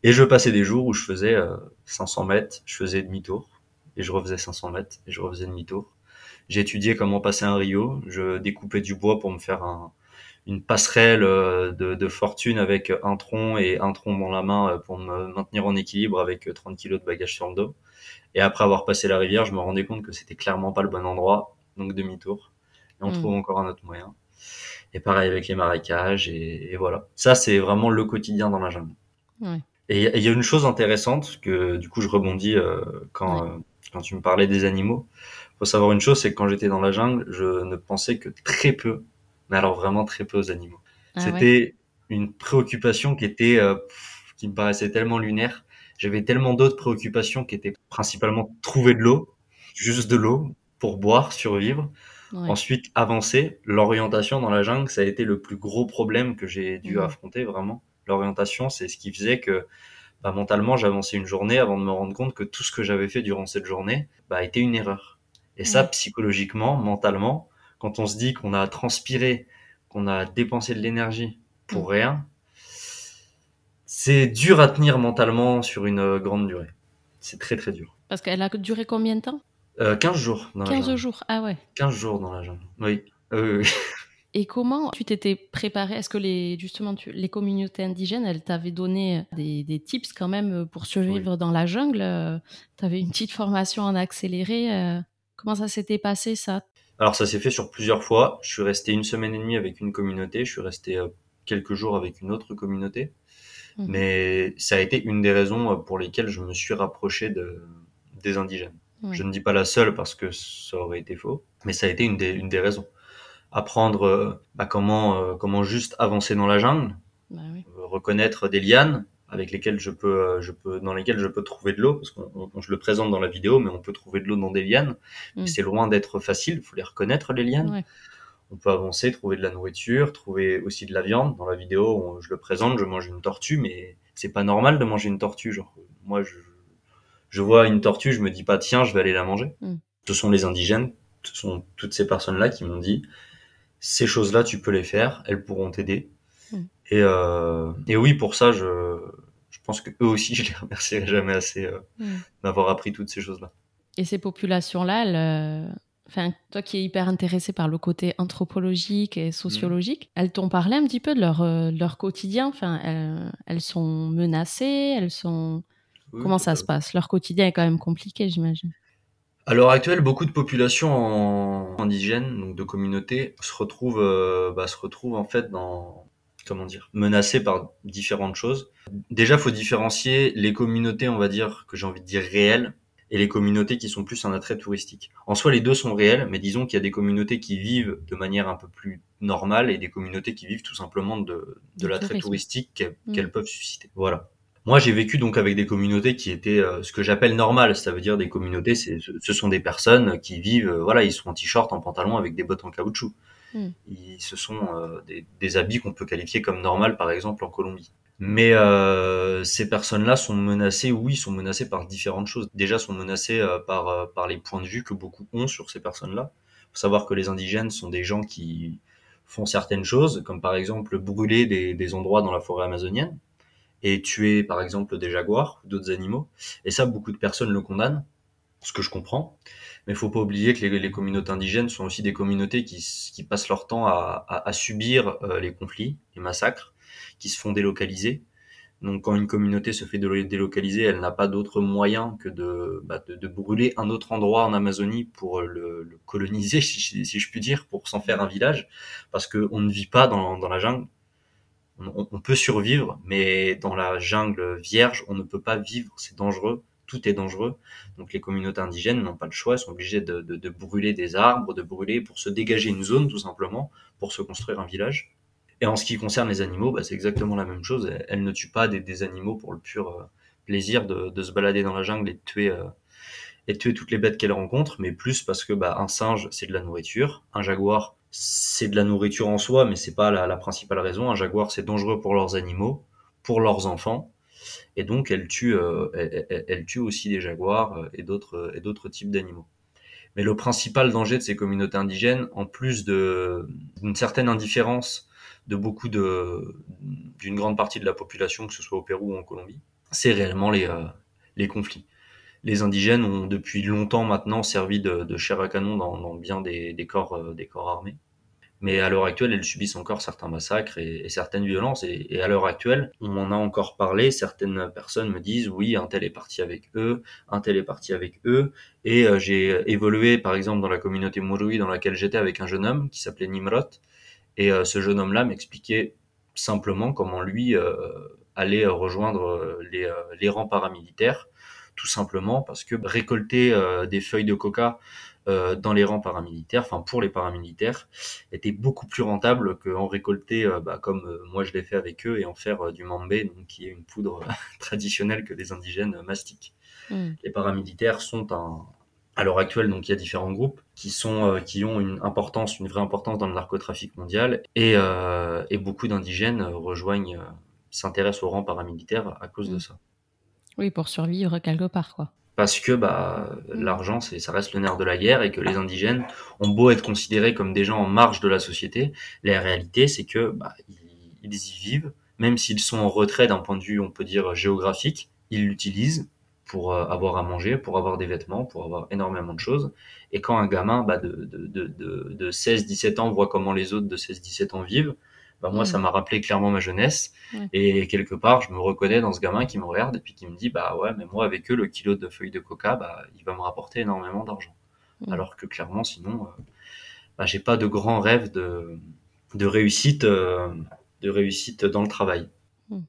Et je passais des jours où je faisais 500 mètres, je faisais demi-tour et je refaisais 500 mètres et je refaisais demi-tour. J'ai étudié comment passer un rio. Je découpais du bois pour me faire un, une passerelle euh, de, de, fortune avec un tronc et un tronc dans la main euh, pour me maintenir en équilibre avec 30 kilos de bagages sur le dos. Et après avoir passé la rivière, je me rendais compte que c'était clairement pas le bon endroit, donc demi-tour. Et on hmm. trouve encore un autre moyen. Et pareil avec les marécages et, et voilà. Ça, c'est vraiment le quotidien dans la jungle. Ouais. Et il y a une chose intéressante que du coup je rebondis quand, quand tu me parlais des animaux. faut savoir une chose, c'est que quand j'étais dans la jungle, je ne pensais que très peu, mais alors vraiment très peu aux animaux. Ah C'était une préoccupation qui était, qui me paraissait tellement lunaire. J'avais tellement d'autres préoccupations qui étaient principalement trouver de l'eau, juste de l'eau pour boire, survivre. Ensuite, avancer. L'orientation dans la jungle, ça a été le plus gros problème que j'ai dû affronter vraiment. L'orientation, c'est ce qui faisait que bah, mentalement, j'avançais une journée avant de me rendre compte que tout ce que j'avais fait durant cette journée bah, était une erreur. Et ça, psychologiquement, mentalement, quand on se dit qu'on a transpiré, qu'on a dépensé de l'énergie pour mm. rien, c'est dur à tenir mentalement sur une euh, grande durée. C'est très très dur. Parce qu'elle a duré combien de temps? Euh, 15 jours. Dans 15 jours, ah ouais. 15 jours dans la jungle, oui. Et comment tu t'étais préparé Est-ce que les, justement les communautés indigènes, elles t'avaient donné des, des, tips quand même pour survivre dans la jungle? Euh, Tu avais une petite formation en accéléré. Euh, comment ça s'était passé ça? Alors ça s'est fait sur plusieurs fois. Je suis resté une semaine et demie avec une communauté. Je suis resté quelques jours avec une autre communauté. Mhm. Mais ça a été une des raisons euh, pour lesquelles je me suis rapproché de, des indigènes. Je ne dis pas la seule parce que ça aurait été faux, mais ça a été une des, une des raisons. Apprendre euh, bah, comment, euh, comment juste avancer dans la jungle, bah reconnaître des lianes avec lesquelles je peux, je peux, dans lesquelles je peux trouver de l'eau, parce que je le présente dans la vidéo, mais on peut trouver de l'eau dans des lianes. Mm. C'est loin d'être facile, il faut les reconnaître les lianes on peut avancer, trouver de la nourriture, trouver aussi de la viande. Dans la vidéo, je le présente, je mange une tortue, mais c'est pas normal de manger une tortue. Genre, moi, je, je vois une tortue, je me dis pas tiens, je vais aller la manger. Mm. Ce sont les indigènes, ce sont toutes ces personnes-là qui m'ont dit ces choses-là, tu peux les faire, elles pourront t'aider. Mm. Et, euh, et oui, pour ça, je, je pense que eux aussi, je les remercierai jamais assez euh, mm. d'avoir appris toutes ces choses-là. Et ces populations-là, elles, euh, enfin, toi qui es hyper intéressé par le côté anthropologique et sociologique, mm. elles t'ont parlé un petit peu de leur, euh, leur quotidien? Enfin, elles, sont menacées, elles sont. Comment ça se passe? Leur quotidien est quand même compliqué, j'imagine. À l'heure actuelle, beaucoup de populations indigènes, donc de communautés, se retrouvent, euh, bah, se retrouvent en fait dans comment dire, menacées par différentes choses. Déjà, faut différencier les communautés, on va dire, que j'ai envie de dire réelles, et les communautés qui sont plus un attrait touristique. En soi, les deux sont réels, mais disons qu'il y a des communautés qui vivent de manière un peu plus normale et des communautés qui vivent tout simplement de, de l'attrait touristique mm. qu'elles peuvent susciter. Voilà. Moi, j'ai vécu donc avec des communautés qui étaient euh, ce que j'appelle normales, ça veut dire des communautés, c'est, ce sont des personnes qui vivent, euh, voilà, ils sont en t-shirt, en pantalon, avec des bottes en caoutchouc. Mm. Ils, ce sont euh, des, des, habits qu'on peut qualifier comme normal, par exemple en Colombie. Mais ces personnes-là sont menacées, oui, sont menacées par différentes choses. Déjà, sont menacées par, par les points de vue que beaucoup ont sur ces personnes-là. Il faut savoir que les indigènes sont des gens qui font certaines choses, comme par exemple brûler des, des endroits dans la forêt amazonienne et tuer par exemple des jaguars, d'autres animaux. Et ça, beaucoup de personnes le condamnent, ce que je comprends. Mais il faut pas oublier que les, communautés indigènes sont aussi des communautés qui, qui passent leur temps à, à, subir les conflits, les massacres, qui se font délocaliser. Donc quand une communauté se fait délocaliser, elle n'a pas d'autre moyen que de, bah, de, de, brûler un autre endroit en Amazonie pour le, coloniser, si, si, je puis dire, pour s'en faire un village, parce qu'on ne vit pas dans, dans la jungle. On, peut survivre, mais dans la jungle vierge, on ne peut pas vivre, c'est dangereux, tout est dangereux. Donc les communautés indigènes n'ont pas le choix, elles sont obligées de, brûler des arbres, de brûler pour se dégager une zone tout simplement, pour se construire un village. Et en ce qui concerne les animaux, bah, c'est exactement la même chose. Elles, ne tuent pas des, animaux pour le pur euh, plaisir de, se balader dans la jungle et de tuer, euh, toutes les bêtes qu'elles rencontrent, mais plus parce que bah, un singe, c'est de la nourriture. Un jaguar, c'est de la nourriture en soi, mais c'est pas la, la, principale raison. Un jaguar, c'est dangereux pour leurs animaux, pour leurs enfants. Et donc, elles tuent, euh, elles, tuent aussi des jaguars euh, et d'autres, et d'autres types d'animaux. Mais le principal danger de ces communautés indigènes, en plus d'une certaine indifférence de beaucoup de d'une grande partie de la population, que ce soit au Pérou ou en Colombie, c'est réellement les, euh, les conflits. Les indigènes ont depuis longtemps maintenant servi de, de chair à canon dans, bien des, corps, euh, des corps armés. Mais à l'heure actuelle, elles subissent encore certains massacres et, certaines violences. Et, à l'heure actuelle, on en a encore parlé. Certaines personnes me disent oui, un tel est parti avec eux, un tel est parti avec eux. Et euh, j'ai évolué, par exemple, dans la communauté Murui dans laquelle j'étais avec un jeune homme qui s'appelait Nimrod, et euh, ce jeune homme-là m'expliquait simplement comment lui aller rejoindre les, les rangs paramilitaires, tout simplement parce que récolter des feuilles de coca euh, dans les rangs paramilitaires, enfin pour les paramilitaires, était beaucoup plus rentable qu'en récolter, euh, bah, comme euh, moi je l'ai fait avec eux, et en faire du mambé, donc, qui est une poudre traditionnelle que les indigènes mastiquent. Hmm. Les paramilitaires sont un, à l'heure actuelle, donc il y a différents groupes qui sont qui ont une importance, une vraie importance dans le narcotrafic mondial, et, et beaucoup d'indigènes rejoignent, s'intéressent aux rangs paramilitaires à cause de hmm. ça. Oui, pour survivre quelque part, quoi parce que bah, l'argent, ça reste le nerf de la guerre et que les indigènes ont beau être considérés comme des gens en marge de la société, la réalité, c'est que bah, ils, y vivent, même s'ils sont en retrait d'un point de vue, on peut dire, géographique, ils l'utilisent pour euh, avoir à manger, pour avoir des vêtements, pour avoir énormément de choses. Et quand un gamin bah, de, de 16-17 ans voit comment les autres de 16-17 ans vivent, bah moi, ça mm. m'a rappelé clairement ma jeunesse. Et quelque part, je me reconnais dans ce gamin qui me regarde et puis qui me dit, bah ouais, mais moi, avec eux, le kilo de feuilles de coca, bah, il va me rapporter énormément d'argent. Mm. Alors que clairement, sinon, euh, bah, j'ai pas de grands rêves de, de réussite, euh, de réussite dans le travail. Mm.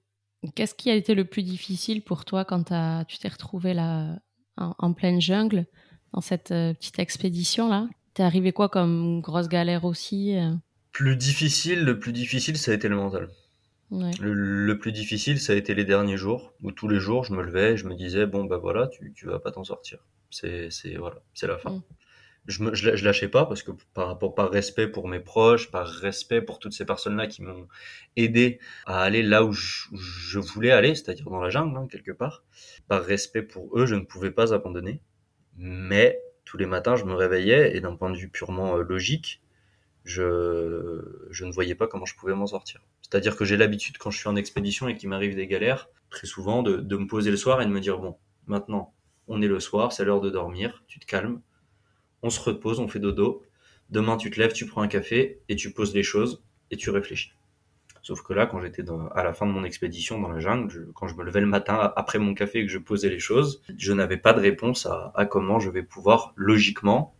Qu'est-ce qui a été le plus difficile pour toi quand as, tu t'es retrouvé là en, pleine jungle dans cette euh, petite expédition là T'es arrivé quoi comme grosse galère aussi plus difficile, le plus difficile, ça a été le mental. Le, plus difficile, ça a été les derniers jours, où tous les jours, je me levais et je me disais, bon, bah voilà, tu, tu vas pas t'en sortir. C'est, c'est, voilà, c'est la fin. Mm. Je, me, je, lâchais pas parce que par rapport, par respect pour mes proches, par respect pour toutes ces personnes-là qui m'ont aidé à aller là où je, voulais aller, c'est-à-dire dans la jungle, hein, quelque part. Par respect pour eux, je ne pouvais pas abandonner. Mais tous les matins, je me réveillais et d'un point de vue purement euh, logique, je, ne voyais pas comment je pouvais m'en sortir. C'est-à-dire que j'ai l'habitude, quand je suis en expédition et qu'il m'arrive des galères, très souvent, de, de, me poser le soir et de me dire, bon, maintenant, on est le soir, c'est l'heure de dormir, tu te calmes, on se repose, on fait dodo, demain tu te lèves, tu prends un café et tu poses les choses et tu réfléchis. Sauf que là, quand j'étais à la fin de mon expédition dans la jungle, quand je me levais le matin après mon café et que je posais les choses, je n'avais pas de réponse à, à comment je vais pouvoir logiquement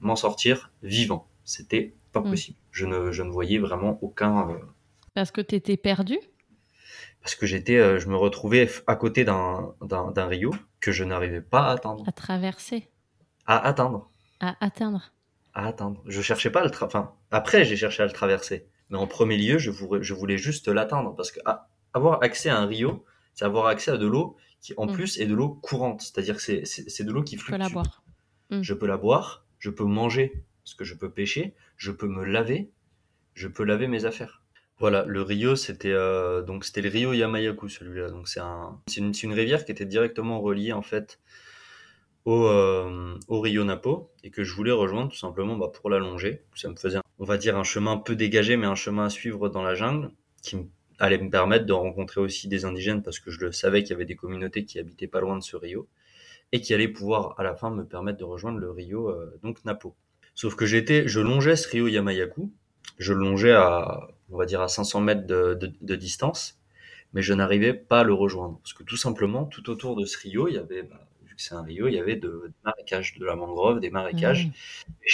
m'en sortir vivant. C'était pas mm. possible. Je ne, je ne voyais vraiment aucun. Euh, Parce que tu étais perdu? Parce que j'étais, euh, je me retrouvais à côté d'un, rio que je n'arrivais pas à atteindre. À traverser À atteindre. À atteindre. À atteindre. Je cherchais pas à le Enfin, après, j'ai cherché à le traverser. Mais en premier lieu, je voulais, je voulais juste l'atteindre. Parce que avoir accès à un rio, c'est avoir accès à de l'eau qui, en mm. plus, est de l'eau courante. C'est-à-dire que c'est, de l'eau qui fluctue. Je peux la boire. Mm. Je peux la boire, je peux manger parce que je peux pêcher, je peux me laver, je peux laver mes affaires. Voilà, le Rio, c'était euh, donc le Rio Yamayaku celui-là. C'est un, c'est une, rivière qui était directement reliée en fait au, euh, Rio Napo et que je voulais rejoindre tout simplement bah, pour la longer. Ça me faisait, on va dire, un chemin peu dégagé, mais un chemin à suivre dans la jungle qui allait me permettre de rencontrer aussi des indigènes parce que je le savais qu'il y avait des communautés qui habitaient pas loin de ce Rio et qui allaient pouvoir à la fin me permettre de rejoindre le Rio euh, Napo. Sauf que j'étais, je longeais ce rio Yamayaku, je longeais à, on va dire à 500 mètres de, de, distance, mais je n'arrivais pas à le rejoindre parce que tout simplement, tout autour de ce rio, il y avait, bah, vu que c'est un rio, il y avait de, marécages, de la mangrove, des marécages,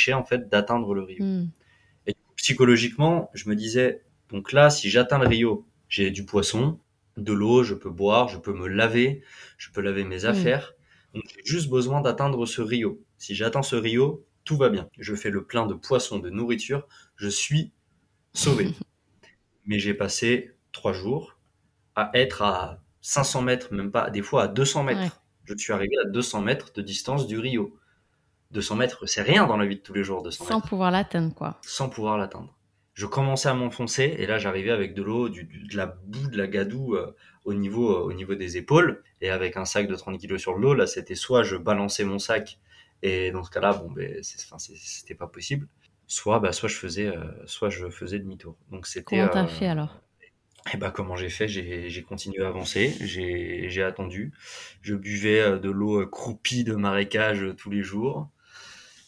mmh. en fait d'atteindre le rio. Mmh. Et psychologiquement, je me disais, donc là, si j'atteins le rio, j'ai du poisson, de l'eau, je peux boire, je peux me laver, je peux laver mes mmh. affaires. Donc j'ai juste besoin d'atteindre ce rio. Si j'atteins ce rio, tout va bien. Je fais le plein de poissons, de nourriture, je suis sauvé. Mais j'ai passé trois jours à être à 500 mètres, même pas, des fois à 200 mètres. Je suis arrivé à 200 mètres de distance du Rio. 200 mètres, c'est rien dans la vie de tous les jours, 200 Sans pouvoir l'atteindre, quoi. Sans pouvoir l'atteindre. Je commençais à m'enfoncer et là j'arrivais avec de l'eau, de la boue, de la gadoue euh, au, niveau, euh, au niveau des épaules et avec un sac de 30 kg sur le dos. Là c'était soit je balançais mon sac et dans ce cas-là, bon, ben, c'était pas possible. Soit, bah, soit je faisais, euh, soit je faisais demi-tour. Donc c'était. Comment t'as euh, fait alors? Et eh bah, comment j'ai fait? J'ai continué à avancer, j'ai attendu. Je buvais euh, de l'eau croupie de marécage tous les jours.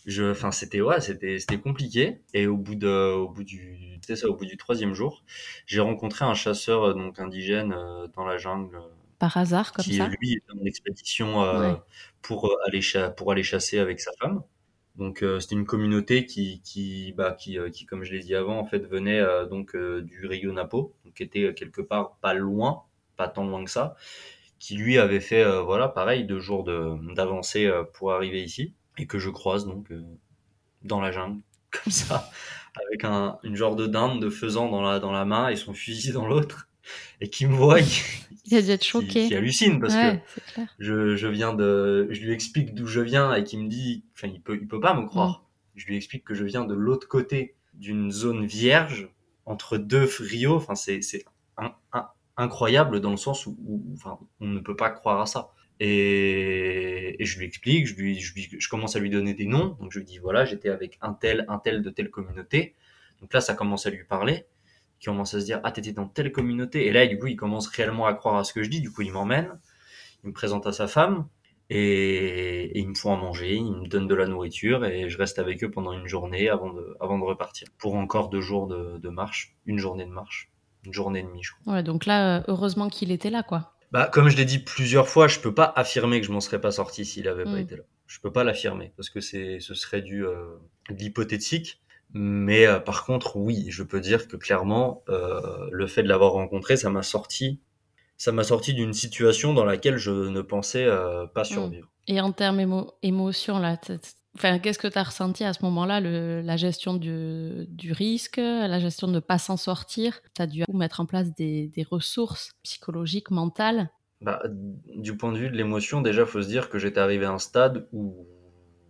Je, enfin, c'était ouais, c'était c'était compliqué. Et au bout de, au bout du, ça, au bout du troisième jour, j'ai rencontré un chasseur donc indigène dans la jungle par hasard comme qui, ça lui est en expédition euh, pour euh, aller pour aller chasser avec sa femme. Donc euh, c'était une communauté qui qui bah qui, qui comme je l'ai dit avant en fait venait donc du Rio Napo, donc qui était quelque part pas loin pas tant loin que ça, qui lui avait fait, voilà, pareil, deux jours d'avancée pour arriver ici, et que je croise donc dans la jungle, comme ça, avec un, une genre de dinde de faisant dans la, dans la main et son fusil dans l'autre, et qui me voit, il a dû être choqué, qui, hallucine parce que je, je viens de, je lui explique d'où je viens et qui me dit, enfin il peut, il peut pas me croire. Mm. Je lui explique que je viens de l'autre côté d'une zone vierge entre deux rios. Enfin c'est, c'est incroyable dans le sens où, enfin, on ne peut pas croire à ça. Et, et, je lui explique, je, lui, je, je, commence à lui donner des noms. Donc je lui dis voilà, j'étais avec un tel, un tel de telle communauté. Donc là, ça commence à lui parler. Il commence à se dire ah t'étais dans telle communauté. Et là, du coup, il commence réellement à croire à ce que je dis. Du coup, il m'emmène, il me présente à sa femme et, et ils me font à manger, ils me donnent de la nourriture et je reste avec eux pendant une journée avant de, avant de repartir pour encore deux jours de, de marche, une journée de marche, une journée et demie, je crois. Ouais, donc là, euh, heureusement qu'il était là, quoi. Bah, comme je l'ai dit plusieurs fois, je peux pas affirmer que je m'en serais pas sorti s'il avait pas mm. été là. Je peux pas l'affirmer parce que c'est, ce serait du euh, de l'hypothétique. Mais euh, par contre, oui, je peux dire que clairement, euh, le fait de l'avoir rencontré, ça m'a sorti, ça m'a sorti d'une situation dans laquelle je ne pensais euh, pas mm. survivre. Et en termes émo émotion, là, Enfin, qu'est-ce que tu as ressenti à ce moment-là, la gestion du, du, risque, la gestion de ne pas s'en sortir? Tu as dû mettre en place des, des ressources psychologiques, mentales? Bah, Du point de vue de l'émotion, déjà, il faut se dire que j'étais arrivé à un stade où,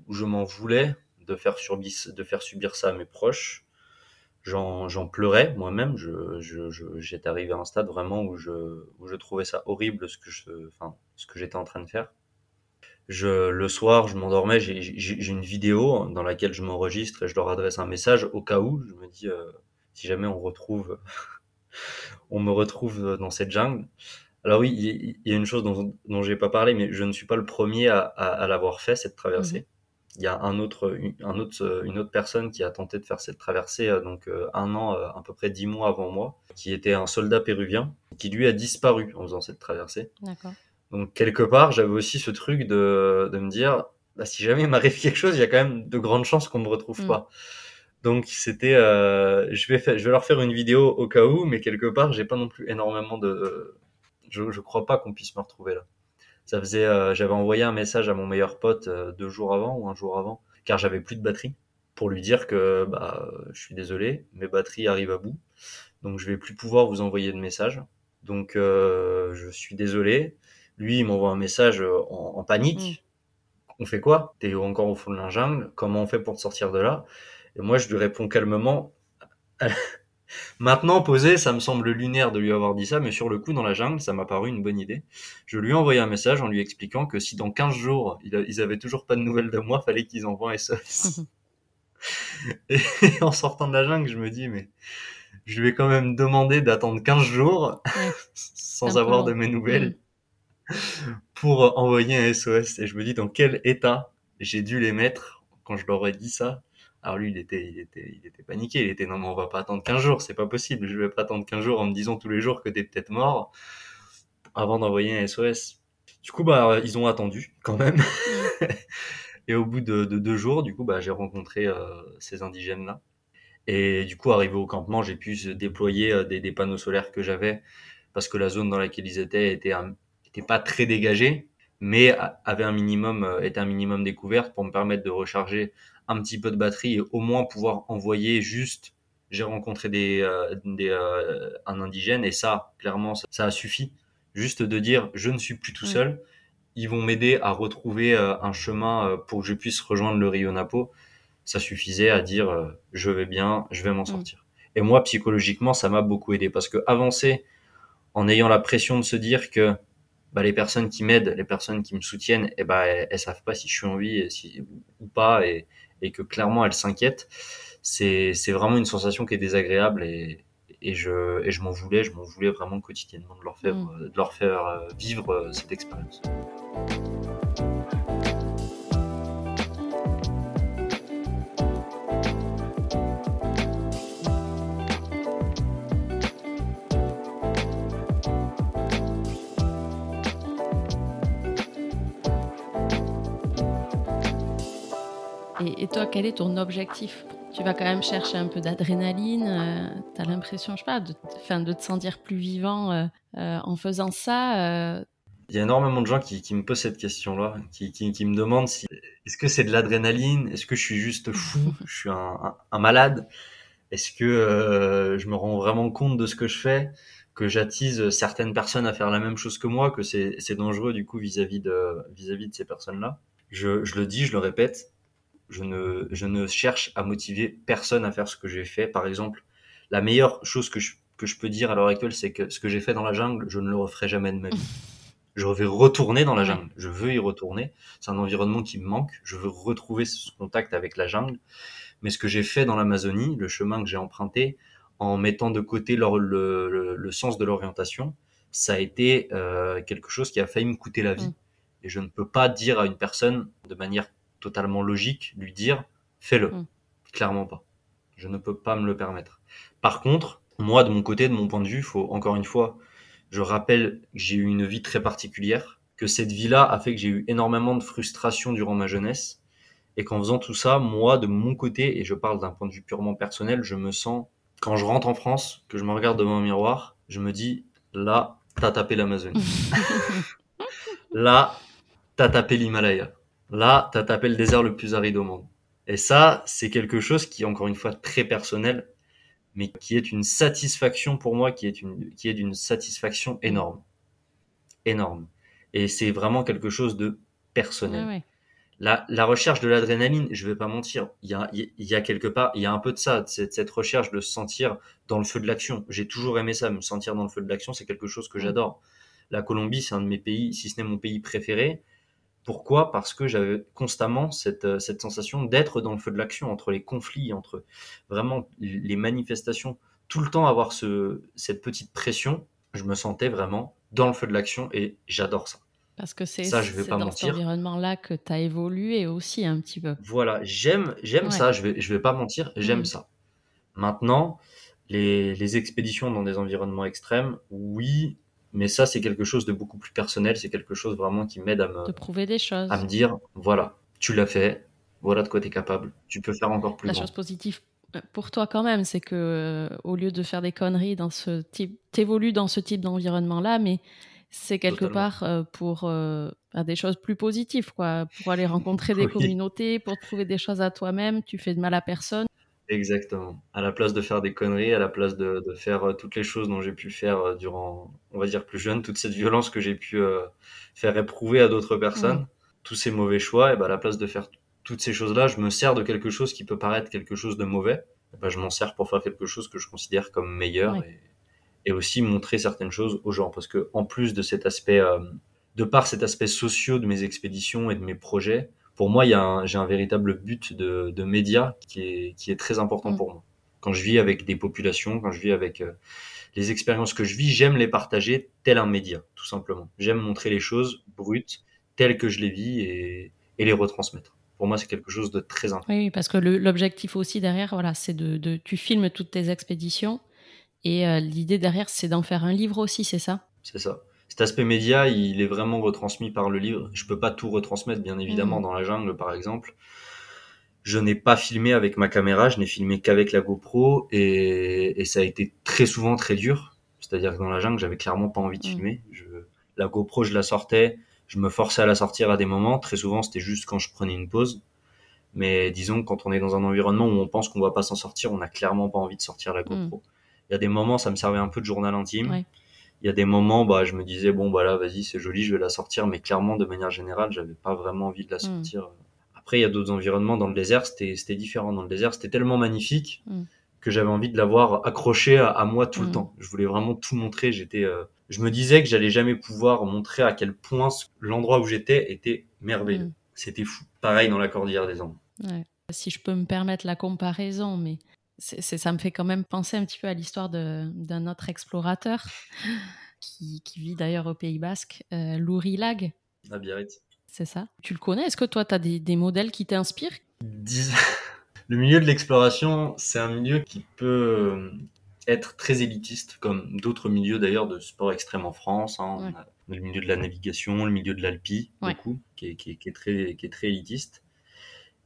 où je m'en voulais de faire, subir, de faire subir ça à mes proches. J'en pleurais moi-même. J'étais je, je, arrivé à un stade vraiment où je, où je trouvais ça horrible ce que je, enfin, j'étais en train de faire je, le soir, je m'endormais, j'ai une vidéo dans laquelle je m'enregistre et je leur adresse un message au cas où. Je me dis, euh, si jamais on retrouve, on me retrouve dans cette jungle. Alors oui, il y, a une chose dont, dont j'ai pas parlé, mais je ne suis pas le premier à, à, à l'avoir fait cette traversée. Il y a un autre, un autre, une autre personne qui a tenté de faire cette traversée, euh, donc euh, un an, à peu près dix mois avant moi, qui était un soldat péruvien, qui lui a disparu en faisant cette traversée. Donc quelque part, j'avais aussi ce truc de, de me dire, bah, si jamais il m'arrive quelque chose, il y a quand même de grandes chances qu'on me retrouve mm. pas. Donc c'était, euh, je vais faire, je vais leur faire une vidéo au cas où, mais quelque part, j'ai pas non plus énormément de, je, je crois pas qu'on puisse me retrouver là. Ça faisait, euh, j'avais envoyé un message à mon meilleur pote euh, deux jours avant ou un jour avant, car j'avais plus de batterie, pour lui dire que bah, je suis désolé, mes batteries arrivent à bout, donc je vais plus pouvoir vous envoyer de message. Donc je suis désolé. Lui, il m'envoie un message euh, en, panique. Mm. On fait quoi? T'es encore au fond de la jungle. Comment on fait pour te sortir de là? Et moi, je lui réponds calmement. Maintenant, posé, ça me semble lunaire de lui avoir dit ça, mais sur le coup, dans la jungle, ça m'a paru une bonne idée. Je lui ai envoyé un message en lui expliquant que si dans 15 jours, ils avaient toujours pas de nouvelles de moi, fallait qu'ils envoient un SOS. et en sortant de la jungle, je me dis, mais je lui ai quand même demandé d'attendre 15 jours sans avoir de mes nouvelles. Mm pour envoyer un SOS. Et je me dis dans quel état j'ai dû les mettre quand je leur ai dit ça? Alors lui, il était, il était, il était paniqué. Il était non, mais on va pas attendre 15 jours, c'est pas possible. Je vais pas attendre 15 jours en me disant tous les jours que t'es peut-être mort avant d'envoyer un SOS. Du coup, bah, ils ont attendu quand même. et au bout de, deux jours, du coup, bah, j'ai rencontré euh, ces indigènes-là. Et du coup, arrivé au campement, j'ai pu déployer euh, des, panneaux solaires que j'avais parce que la zone dans laquelle ils étaient était pas très dégagé, mais avait un minimum, euh, était un minimum découverte pour me permettre de recharger un petit peu de batterie et au moins pouvoir envoyer juste. J'ai rencontré des, euh, des euh, un indigène et ça, clairement, ça, a suffi. Juste de dire, je ne suis plus tout seul. Ils vont m'aider à retrouver un chemin pour que je puisse rejoindre le Rio Napo. Ça suffisait à dire, je vais bien, je vais m'en sortir. Et moi, psychologiquement, ça m'a beaucoup aidé parce que avancer en ayant la pression de se dire que bah, les personnes qui m'aident, les personnes qui me soutiennent, et eh bah, elles, savent pas si je suis en vie et si, ou pas, et, et que clairement elles s'inquiètent. C'est, vraiment une sensation qui est désagréable et, et je, et je m'en voulais, je m'en voulais vraiment quotidiennement de leur faire, mmh. de leur faire euh, vivre euh, cette expérience. Et, toi, quel est ton objectif? Tu vas quand même chercher un peu d'adrénaline. Euh, tu as l'impression, je sais pas, de, de te sentir plus vivant euh, euh, en faisant ça. Il y a énormément de gens qui, qui me posent cette question-là, qui, qui, qui, me demandent si est-ce que c'est de l'adrénaline, est-ce que je suis juste fou, je suis un, un, malade, est-ce que je me rends vraiment compte de ce que je fais, que j'attise certaines personnes à faire la même chose que moi, que c'est dangereux du coup vis-à-vis de vis-à-vis de ces personnes-là? Je, je le dis, je le répète, je ne, je ne cherche à motiver personne à faire ce que j'ai fait. Par exemple, la meilleure chose que je, que je peux dire à l'heure actuelle, c'est que ce que j'ai fait dans la jungle, je ne le referai jamais de ma vie. Je vais retourner dans la jungle. Je veux y retourner. C'est un environnement qui me manque. Je veux retrouver ce contact avec la jungle. Mais ce que j'ai fait dans l'Amazonie, le chemin que j'ai emprunté, en mettant de côté le, le, le, sens de l'orientation, ça a été euh, quelque chose qui a failli me coûter la vie. Mm. Et je ne peux pas dire à une personne de manière totalement logique lui dire fais-le. Mm. Clairement pas. Je ne peux pas me le permettre. Par contre, moi, de mon côté, de mon point de vue, faut encore une fois, je rappelle que j'ai eu une vie très particulière, que cette vie-là a fait que j'ai eu énormément de frustration durant ma jeunesse, et qu'en faisant tout ça, moi, de mon côté, et je parle d'un point de vue purement personnel, je me sens, quand je rentre en France, que je me regarde devant un miroir, je me dis, là, t'as tapé l'Amazonie. là, t'as tapé l'Himalaya. Là, tu as tapé le désert le plus aride au monde. Et ça, c'est quelque chose qui est encore une fois très personnel, mais qui est une satisfaction pour moi, qui est une, qui est d'une satisfaction énorme, énorme. Et c'est vraiment quelque chose de personnel. La, la, recherche de l'adrénaline, je vais pas mentir, il y a, il y a quelque part, il y a un peu de ça, cette, cette recherche de se sentir dans le feu de l'action. J'ai toujours aimé ça, me sentir dans le feu de l'action, c'est quelque chose que j'adore. La Colombie, c'est un de mes pays, si ce n'est mon pays préféré. Pourquoi? Parce que j'avais constamment cette, euh, cette sensation d'être dans le feu de l'action, entre les conflits, entre vraiment les manifestations, tout le temps avoir ce, cette petite pression, je me sentais vraiment dans le feu de l'action et j'adore ça. Parce que c'est ça, je vais pas dans cet environnement-là que tu as évolué aussi un petit peu. Voilà, j'aime j'aime ça, je vais, je vais pas mentir, j'aime mmh. ça. Maintenant, les, les expéditions dans des environnements extrêmes, oui, mais ça, c'est quelque chose de beaucoup plus personnel. C'est quelque chose vraiment qui m'aide à me, prouver des choses. à me dire, voilà, tu l'as fait, voilà de quoi tu es capable, tu peux faire encore plus. La chose positive euh, pour toi quand même, c'est que euh, au lieu de faire des conneries dans ce type, t'évolues dans ce type d'environnement-là, mais c'est quelque part euh, pour faire des choses plus positives, quoi, pour aller rencontrer des communautés, pour trouver des choses à toi-même. Tu fais de mal à personne. Exactement. À la place de faire des conneries, à la place de, de faire euh, toutes les choses dont j'ai pu faire euh, durant, on va dire plus jeune, toute cette violence que j'ai pu euh, faire éprouver à d'autres personnes, tous ces mauvais choix, et ben à la place de faire toutes ces choses-là, je me sers de quelque chose qui peut paraître quelque chose de mauvais. Et ben je m'en sers pour faire quelque chose que je considère comme meilleur et, et, aussi montrer certaines choses aux gens. Parce que en plus de cet aspect, de par cet aspect social de mes expéditions et de mes projets, pour moi, j'ai un véritable but de, de média qui est, qui est très important mm. pour moi. Quand je vis avec des populations, quand je vis avec euh, les expériences que je vis, j'aime les partager tel un média, tout simplement. J'aime montrer les choses brutes, telles que je les vis et, et les retransmettre. Pour moi, c'est quelque chose de très important. Oui, parce que l'objectif aussi derrière, voilà, c'est de, de, tu filmes toutes tes expéditions et euh, l'idée derrière, c'est d'en faire un livre aussi, c'est ça? C'est ça cet aspect média, il est vraiment retransmis par le livre. Je peux pas tout retransmettre, bien évidemment, mm. dans la jungle, par exemple. Je n'ai pas filmé avec ma caméra, je n'ai filmé qu'avec la GoPro et, et, ça a été très souvent très dur. C'est-à-dire que dans la jungle, j'avais clairement pas envie de mm. filmer. Je, la GoPro, je la sortais, je me forçais à la sortir à des moments. Très souvent, c'était juste quand je prenais une pause. Mais disons, quand on est dans un environnement où on pense qu'on va pas s'en sortir, on n'a clairement pas envie de sortir la GoPro. Mm. Il y a des moments, ça me servait un peu de journal intime il y a des moments, bah, je me disais, bon, bah là, vas-y, c'est joli, je vais la sortir, mais clairement, de manière générale, j'avais pas vraiment envie de la hmm. sortir. Après, il y a d'autres environnements dans le désert, c'était différent. Dans le désert, c'était tellement magnifique hmm. que j'avais envie de l'avoir accroché à, moi tout le hmm. temps. Je voulais vraiment tout montrer. J'étais, euh, je me disais que j'allais jamais pouvoir montrer à quel point l'endroit où j'étais était merveilleux. C'était fou. Pareil dans la Cordillère des Andes. Ouais. Si je peux me permettre la comparaison, mais c'est, ça me fait quand même penser un petit peu à l'histoire d'un autre explorateur qui, qui vit d'ailleurs au Pays Basque, euh, Louri Lag. À Biarritz. C'est ça. Tu le connais? Est-ce que toi, tu as des, des, modèles qui t'inspirent? Le milieu de l'exploration, c'est un milieu qui peut euh, être très élitiste, comme d'autres milieux d'ailleurs de sport extrême en France. Hein. On a le milieu de la navigation, le milieu de l'alpi, beaucoup, qui est, qui, est, qui est, très, qui est très élitiste.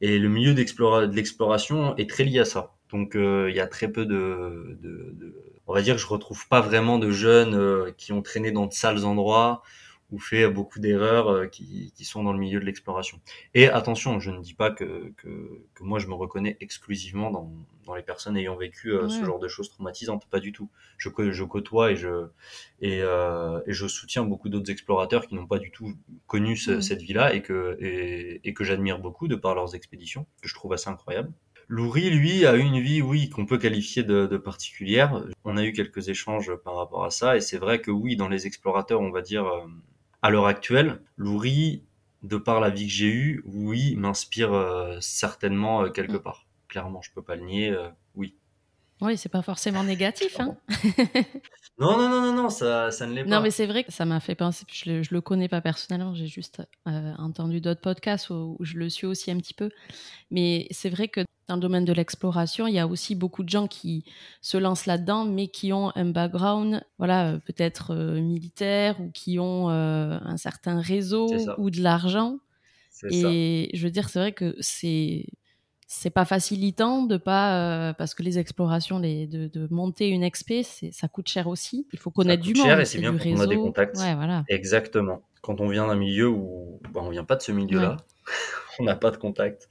Et le milieu de l'exploration est très lié à ça. Donc il y a très peu de, de, de, on va dire que je retrouve pas vraiment de jeunes qui ont traîné dans de sales endroits ou fait beaucoup d'erreurs euh, qui, qui, sont dans le milieu de l'exploration. Et attention, je ne dis pas que, que, que, moi je me reconnais exclusivement dans, dans les personnes ayant vécu euh, ce genre de choses traumatisantes, pas du tout. Je, je côtoie et je, et, euh, et je soutiens beaucoup d'autres explorateurs qui n'ont pas du tout connu cette vie-là et que, et, et que j'admire beaucoup de par leurs expéditions, que je trouve assez incroyable. Louri, lui, a eu une vie, oui, qu'on peut qualifier de, de, particulière. On a eu quelques échanges par rapport à ça, et c'est vrai que oui, dans les explorateurs, on va dire, euh, à l'heure actuelle, Louri, de par la vie que j'ai eue, oui, m'inspire euh, certainement euh, quelque mm. part. Clairement, je peux pas le nier, euh, oui. Oui, c'est pas forcément négatif. Hein non, non, non, non, non, ça, ça ne l'est pas. Non, mais c'est vrai que ça m'a fait penser, je le, je le connais pas personnellement, j'ai juste entendu d'autres podcasts où, je le suis aussi un petit peu. Mais c'est vrai que dans le domaine de l'exploration, il y a aussi beaucoup de gens qui se lancent là-dedans, mais qui ont un background, voilà, euh, peut-être euh, militaire ou qui ont euh, un certain réseau ou de l'argent. Et je veux dire, c'est vrai que c'est c'est pas facilitant de pas parce que les explorations, les, de, monter une expé, ça coûte cher aussi. Il faut connaître du monde, cher et c'est bien quand on a des contacts. voilà. Exactement. Quand on vient d'un milieu où bah, on vient pas de ce milieu-là, on n'a pas de contact.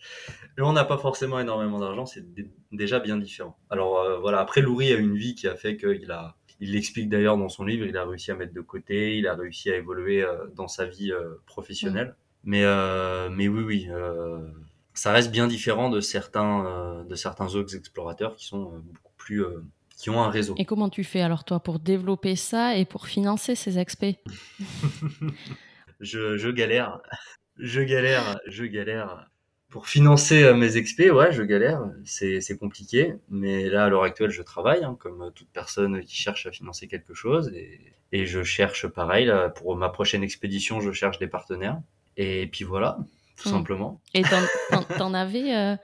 Et on n'a pas forcément énormément d'argent, c'est déjà bien différent. Alors euh, voilà, après Louri a une vie qui a fait qu'il a, il l'explique d'ailleurs dans son livre, il a réussi à mettre de côté, il a réussi à évoluer euh, dans sa vie euh, professionnelle. Mais mais oui oui, ça reste bien différent de certains de certains autres explorateurs qui sont beaucoup plus qui ont un réseau. Et comment tu fais alors toi pour développer ça et pour financer ces expés? Je, je galère je galère, je galère. Pour financer euh, mes expés, ouais, je galère. C'est, c'est compliqué. Mais là, à l'heure actuelle, je travaille, hein, comme toute personne qui cherche à financer quelque chose. Et, et je cherche pareil. Là, pour ma prochaine expédition, je cherche des partenaires. Et puis voilà, tout hmm. simplement. Et t'en, avais, euh,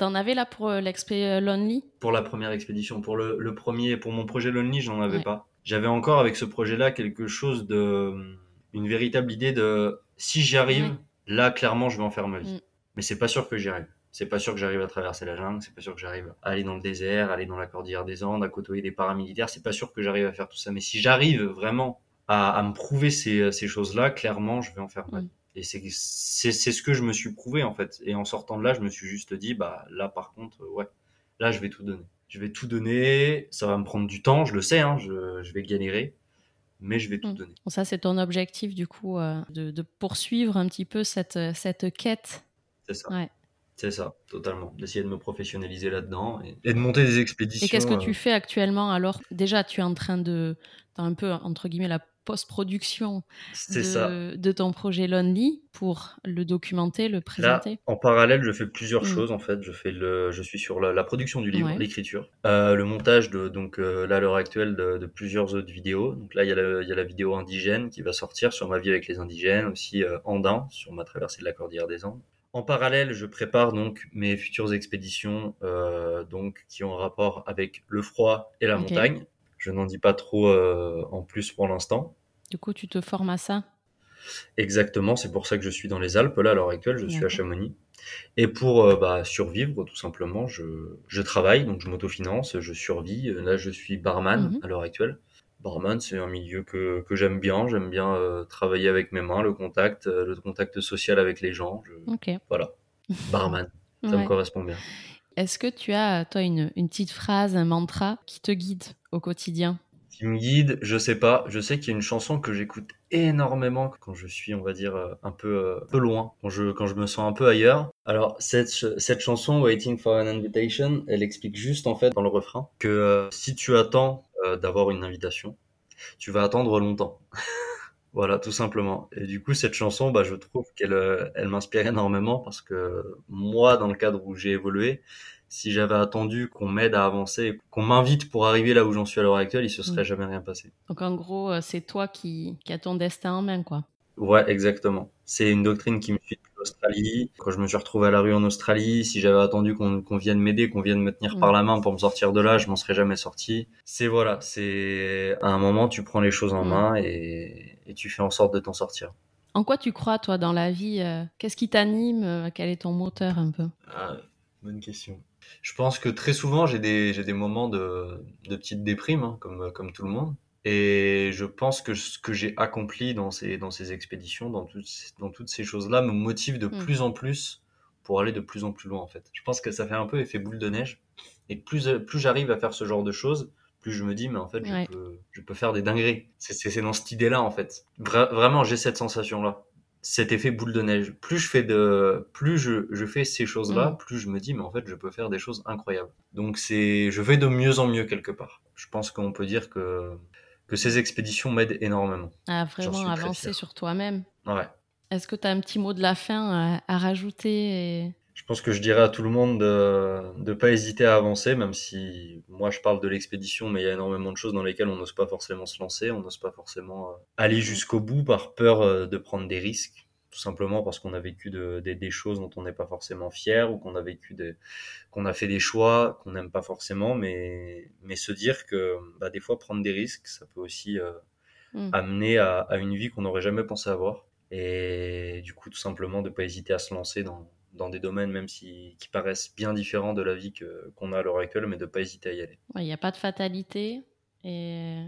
avais là pour euh, l'expé Lonely? Pour la première expédition. Pour le, le premier, pour mon projet Lonely, j'en avais pas. J'avais encore avec ce projet-là quelque chose de, une véritable idée de si j'y arrive, là, clairement, je vais en faire ma vie. Mm. Mais c'est pas sûr que j'y arrive. C'est pas sûr que j'arrive à traverser la jungle, c'est pas sûr que j'arrive à aller dans le désert, aller dans la cordillère des Andes, à côtoyer des paramilitaires, c'est pas sûr que j'arrive à faire tout ça. Mais si j'arrive vraiment à, me prouver ces, choses-là, clairement, je vais en faire ma mm. vie. Et c'est, c'est, ce que je me suis prouvé, en fait. Et en sortant de là, je me suis juste dit, bah, là, par contre, ouais, là, je vais tout donner. Je vais tout donner, ça va me prendre du temps, je le sais, hein, je, je vais galérer mais je vais tout mm. donner. ça, c'est ton objectif, du coup, euh, de, poursuivre un petit peu cette, cette quête. C'est ça. C'est ça, totalement. D'essayer de me professionnaliser là-dedans et, de monter des expéditions. Et qu'est-ce que tu euh, fais actuellement Alors, déjà, tu es en train de. Tu as un peu, entre guillemets, la post-production de, de, ton projet Lonely pour le documenter, le présenter En parallèle, je fais plusieurs mm. choses en fait. Je fais le, je suis sur la, production du livre, l'écriture, euh, le montage de donc euh, là à l'heure actuelle de, plusieurs autres vidéos. Donc là il y, a il y, a la vidéo indigène qui va sortir sur ma vie avec les indigènes, aussi euh, andin sur ma traversée de la cordillère des Andes. En parallèle, je prépare donc mes futures expéditions, euh, donc qui ont un rapport avec le froid et la montagne. Je n'en dis pas trop euh, en plus pour l'instant. Du coup, tu te formes à ça? Exactement, c'est pour ça que je suis dans les Alpes. Là, à l'heure actuelle, je suis à Chamonix. Et pour euh, bah, survivre, tout simplement, je, travaille, donc je m'autofinance, je survis. Là, je suis barman mhm. à l'heure actuelle. Barman, c'est un milieu que, j'aime bien. J'aime bien euh, travailler avec mes mains, le contact, le contact social avec les gens. Voilà, barman, ça me correspond bien. Est-ce que tu as, toi, une, petite phrase, un mantra qui te guide au quotidien? Qui me guide, je sais pas. Je sais qu'il y a une chanson que j'écoute énormément quand je suis, on va dire, euh, un peu, euh, peu loin, quand je, quand je me sens un peu ailleurs. Alors, cette, cette chanson, Waiting for an Invitation, elle explique juste, en fait, dans le refrain, que euh, si tu attends d'avoir une invitation, tu vas attendre longtemps. Voilà, tout simplement. Et du coup, cette chanson, bah, je trouve qu'elle euh, elle m'inspire énormément parce que moi, dans le cadre où j'ai évolué, si j'avais attendu qu'on m'aide à avancer, qu'on m'invite pour arriver là où j'en suis à l'heure actuelle, il se serait mm. jamais rien passé. Donc en gros, euh, c'est toi qui, qui as ton destin en main, quoi. Ouais, exactement. C'est une doctrine qui me suit depuis l'Australie. Quand je me suis retrouvé à la rue en Australie, si j'avais attendu qu'on vienne m'aider, qu'on vienne me tenir par la main pour me sortir de là, je m'en serais jamais sorti. C'est voilà, c'est à un moment tu prends les choses en main et, et tu fais en sorte de t'en sortir. En quoi tu crois, toi, dans la vie euh, Qu'est-ce qui t'anime Quel est ton moteur un peu? Ah, Bonne question. Je pense que très souvent, j'ai des, des moments de, de petite déprime, hein, comme, comme tout le monde. Et je pense que ce que j'ai accompli dans ces, dans ces expéditions, dans, dans toutes ces choses-là, me motive de hmm. plus en plus pour aller de plus en plus loin, en fait. Je pense que ça fait un peu effet boule de neige. Et plus, plus j'arrive à faire ce genre de choses, plus je me dis, mais en fait, je, peux, je peux faire des dingueries. C'est dans cette idée-là, en fait. vraiment, j'ai cette sensation-là. Cet effet boule de neige. Plus je fais de, plus je, je fais ces choses-là, hmm. plus je me dis, mais en fait, je peux faire des choses incroyables. Donc c'est, je vais de mieux en mieux quelque part. Je pense qu'on peut dire que que ces expéditions m'aident énormément. À vraiment avancer sur toi-même. Ouais. Est-ce que tu as un petit mot de la fin à, rajouter Je pense que je dirais à tout le monde de ne pas hésiter à avancer, même si moi je parle de l'expédition, mais il y a énormément de choses dans lesquelles on n'ose pas forcément se lancer, on n'ose pas forcément euh, aller jusqu'au bout par peur euh, de prendre des risques tout simplement parce qu'on a vécu des choses dont on n'est pas forcément fier ou qu'on a vécu des, qu'on a fait des choix qu'on n'aime pas forcément, mais, mais se dire que bah, des fois prendre des risques, ça peut aussi euh, mm. amener à, une vie qu'on n'aurait jamais pensé avoir. Et du coup, tout simplement, de ne pas hésiter à se lancer dans, dans des domaines, même si, qui paraissent bien différents de la vie que, qu'on a à l'heure actuelle, mais de ne pas hésiter à y aller. Il n'y a pas de fatalité. Et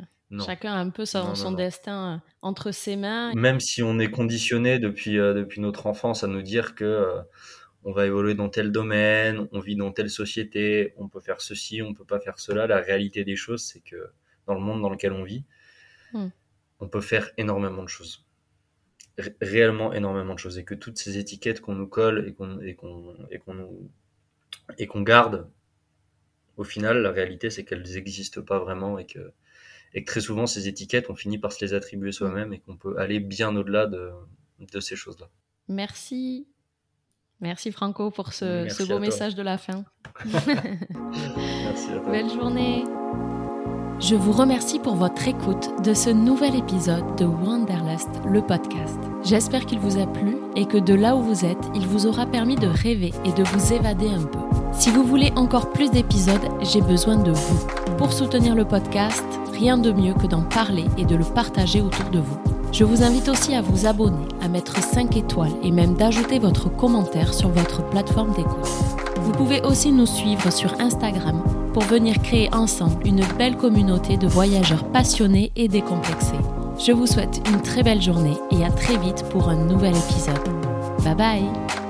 Chacun a un peu son, destin euh, entre ses mains. Même si on est conditionné depuis, euh, depuis notre enfance à nous dire que euh, on va évoluer dans tel domaine, on vit dans telle société, on peut faire ceci, on peut pas faire cela. La réalité des choses, c'est que dans le monde dans lequel on vit, hmm. on peut faire énormément de choses. réellement énormément de choses. Et que toutes ces étiquettes qu'on nous colle et qu'on et qu'on et qu'on et qu'on garde, au final, la réalité, c'est qu'elles n'existent pas vraiment et que et que très souvent ces étiquettes, on finit par se les attribuer soi-même et qu'on peut aller bien au-delà de, de ces choses-là. Merci. Merci Franco pour ce, ce beau message de la fin. Merci à toi. Belle journée. Je vous remercie pour votre écoute de ce nouvel épisode de Wanderlust, le podcast. J'espère qu'il vous a plu et que de là où vous êtes, il vous aura permis de rêver et de vous évader un peu. Si vous voulez encore plus d'épisodes, j'ai besoin de vous. Pour soutenir le podcast, rien de mieux que d'en parler et de le partager autour de vous. Je vous invite aussi à vous abonner, à mettre 5 étoiles et même d'ajouter votre commentaire sur votre plateforme d'écoute. Vous pouvez aussi nous suivre sur Instagram pour venir créer ensemble une belle communauté de voyageurs passionnés et décomplexés. Je vous souhaite une très belle journée et à très vite pour un nouvel épisode. Bye bye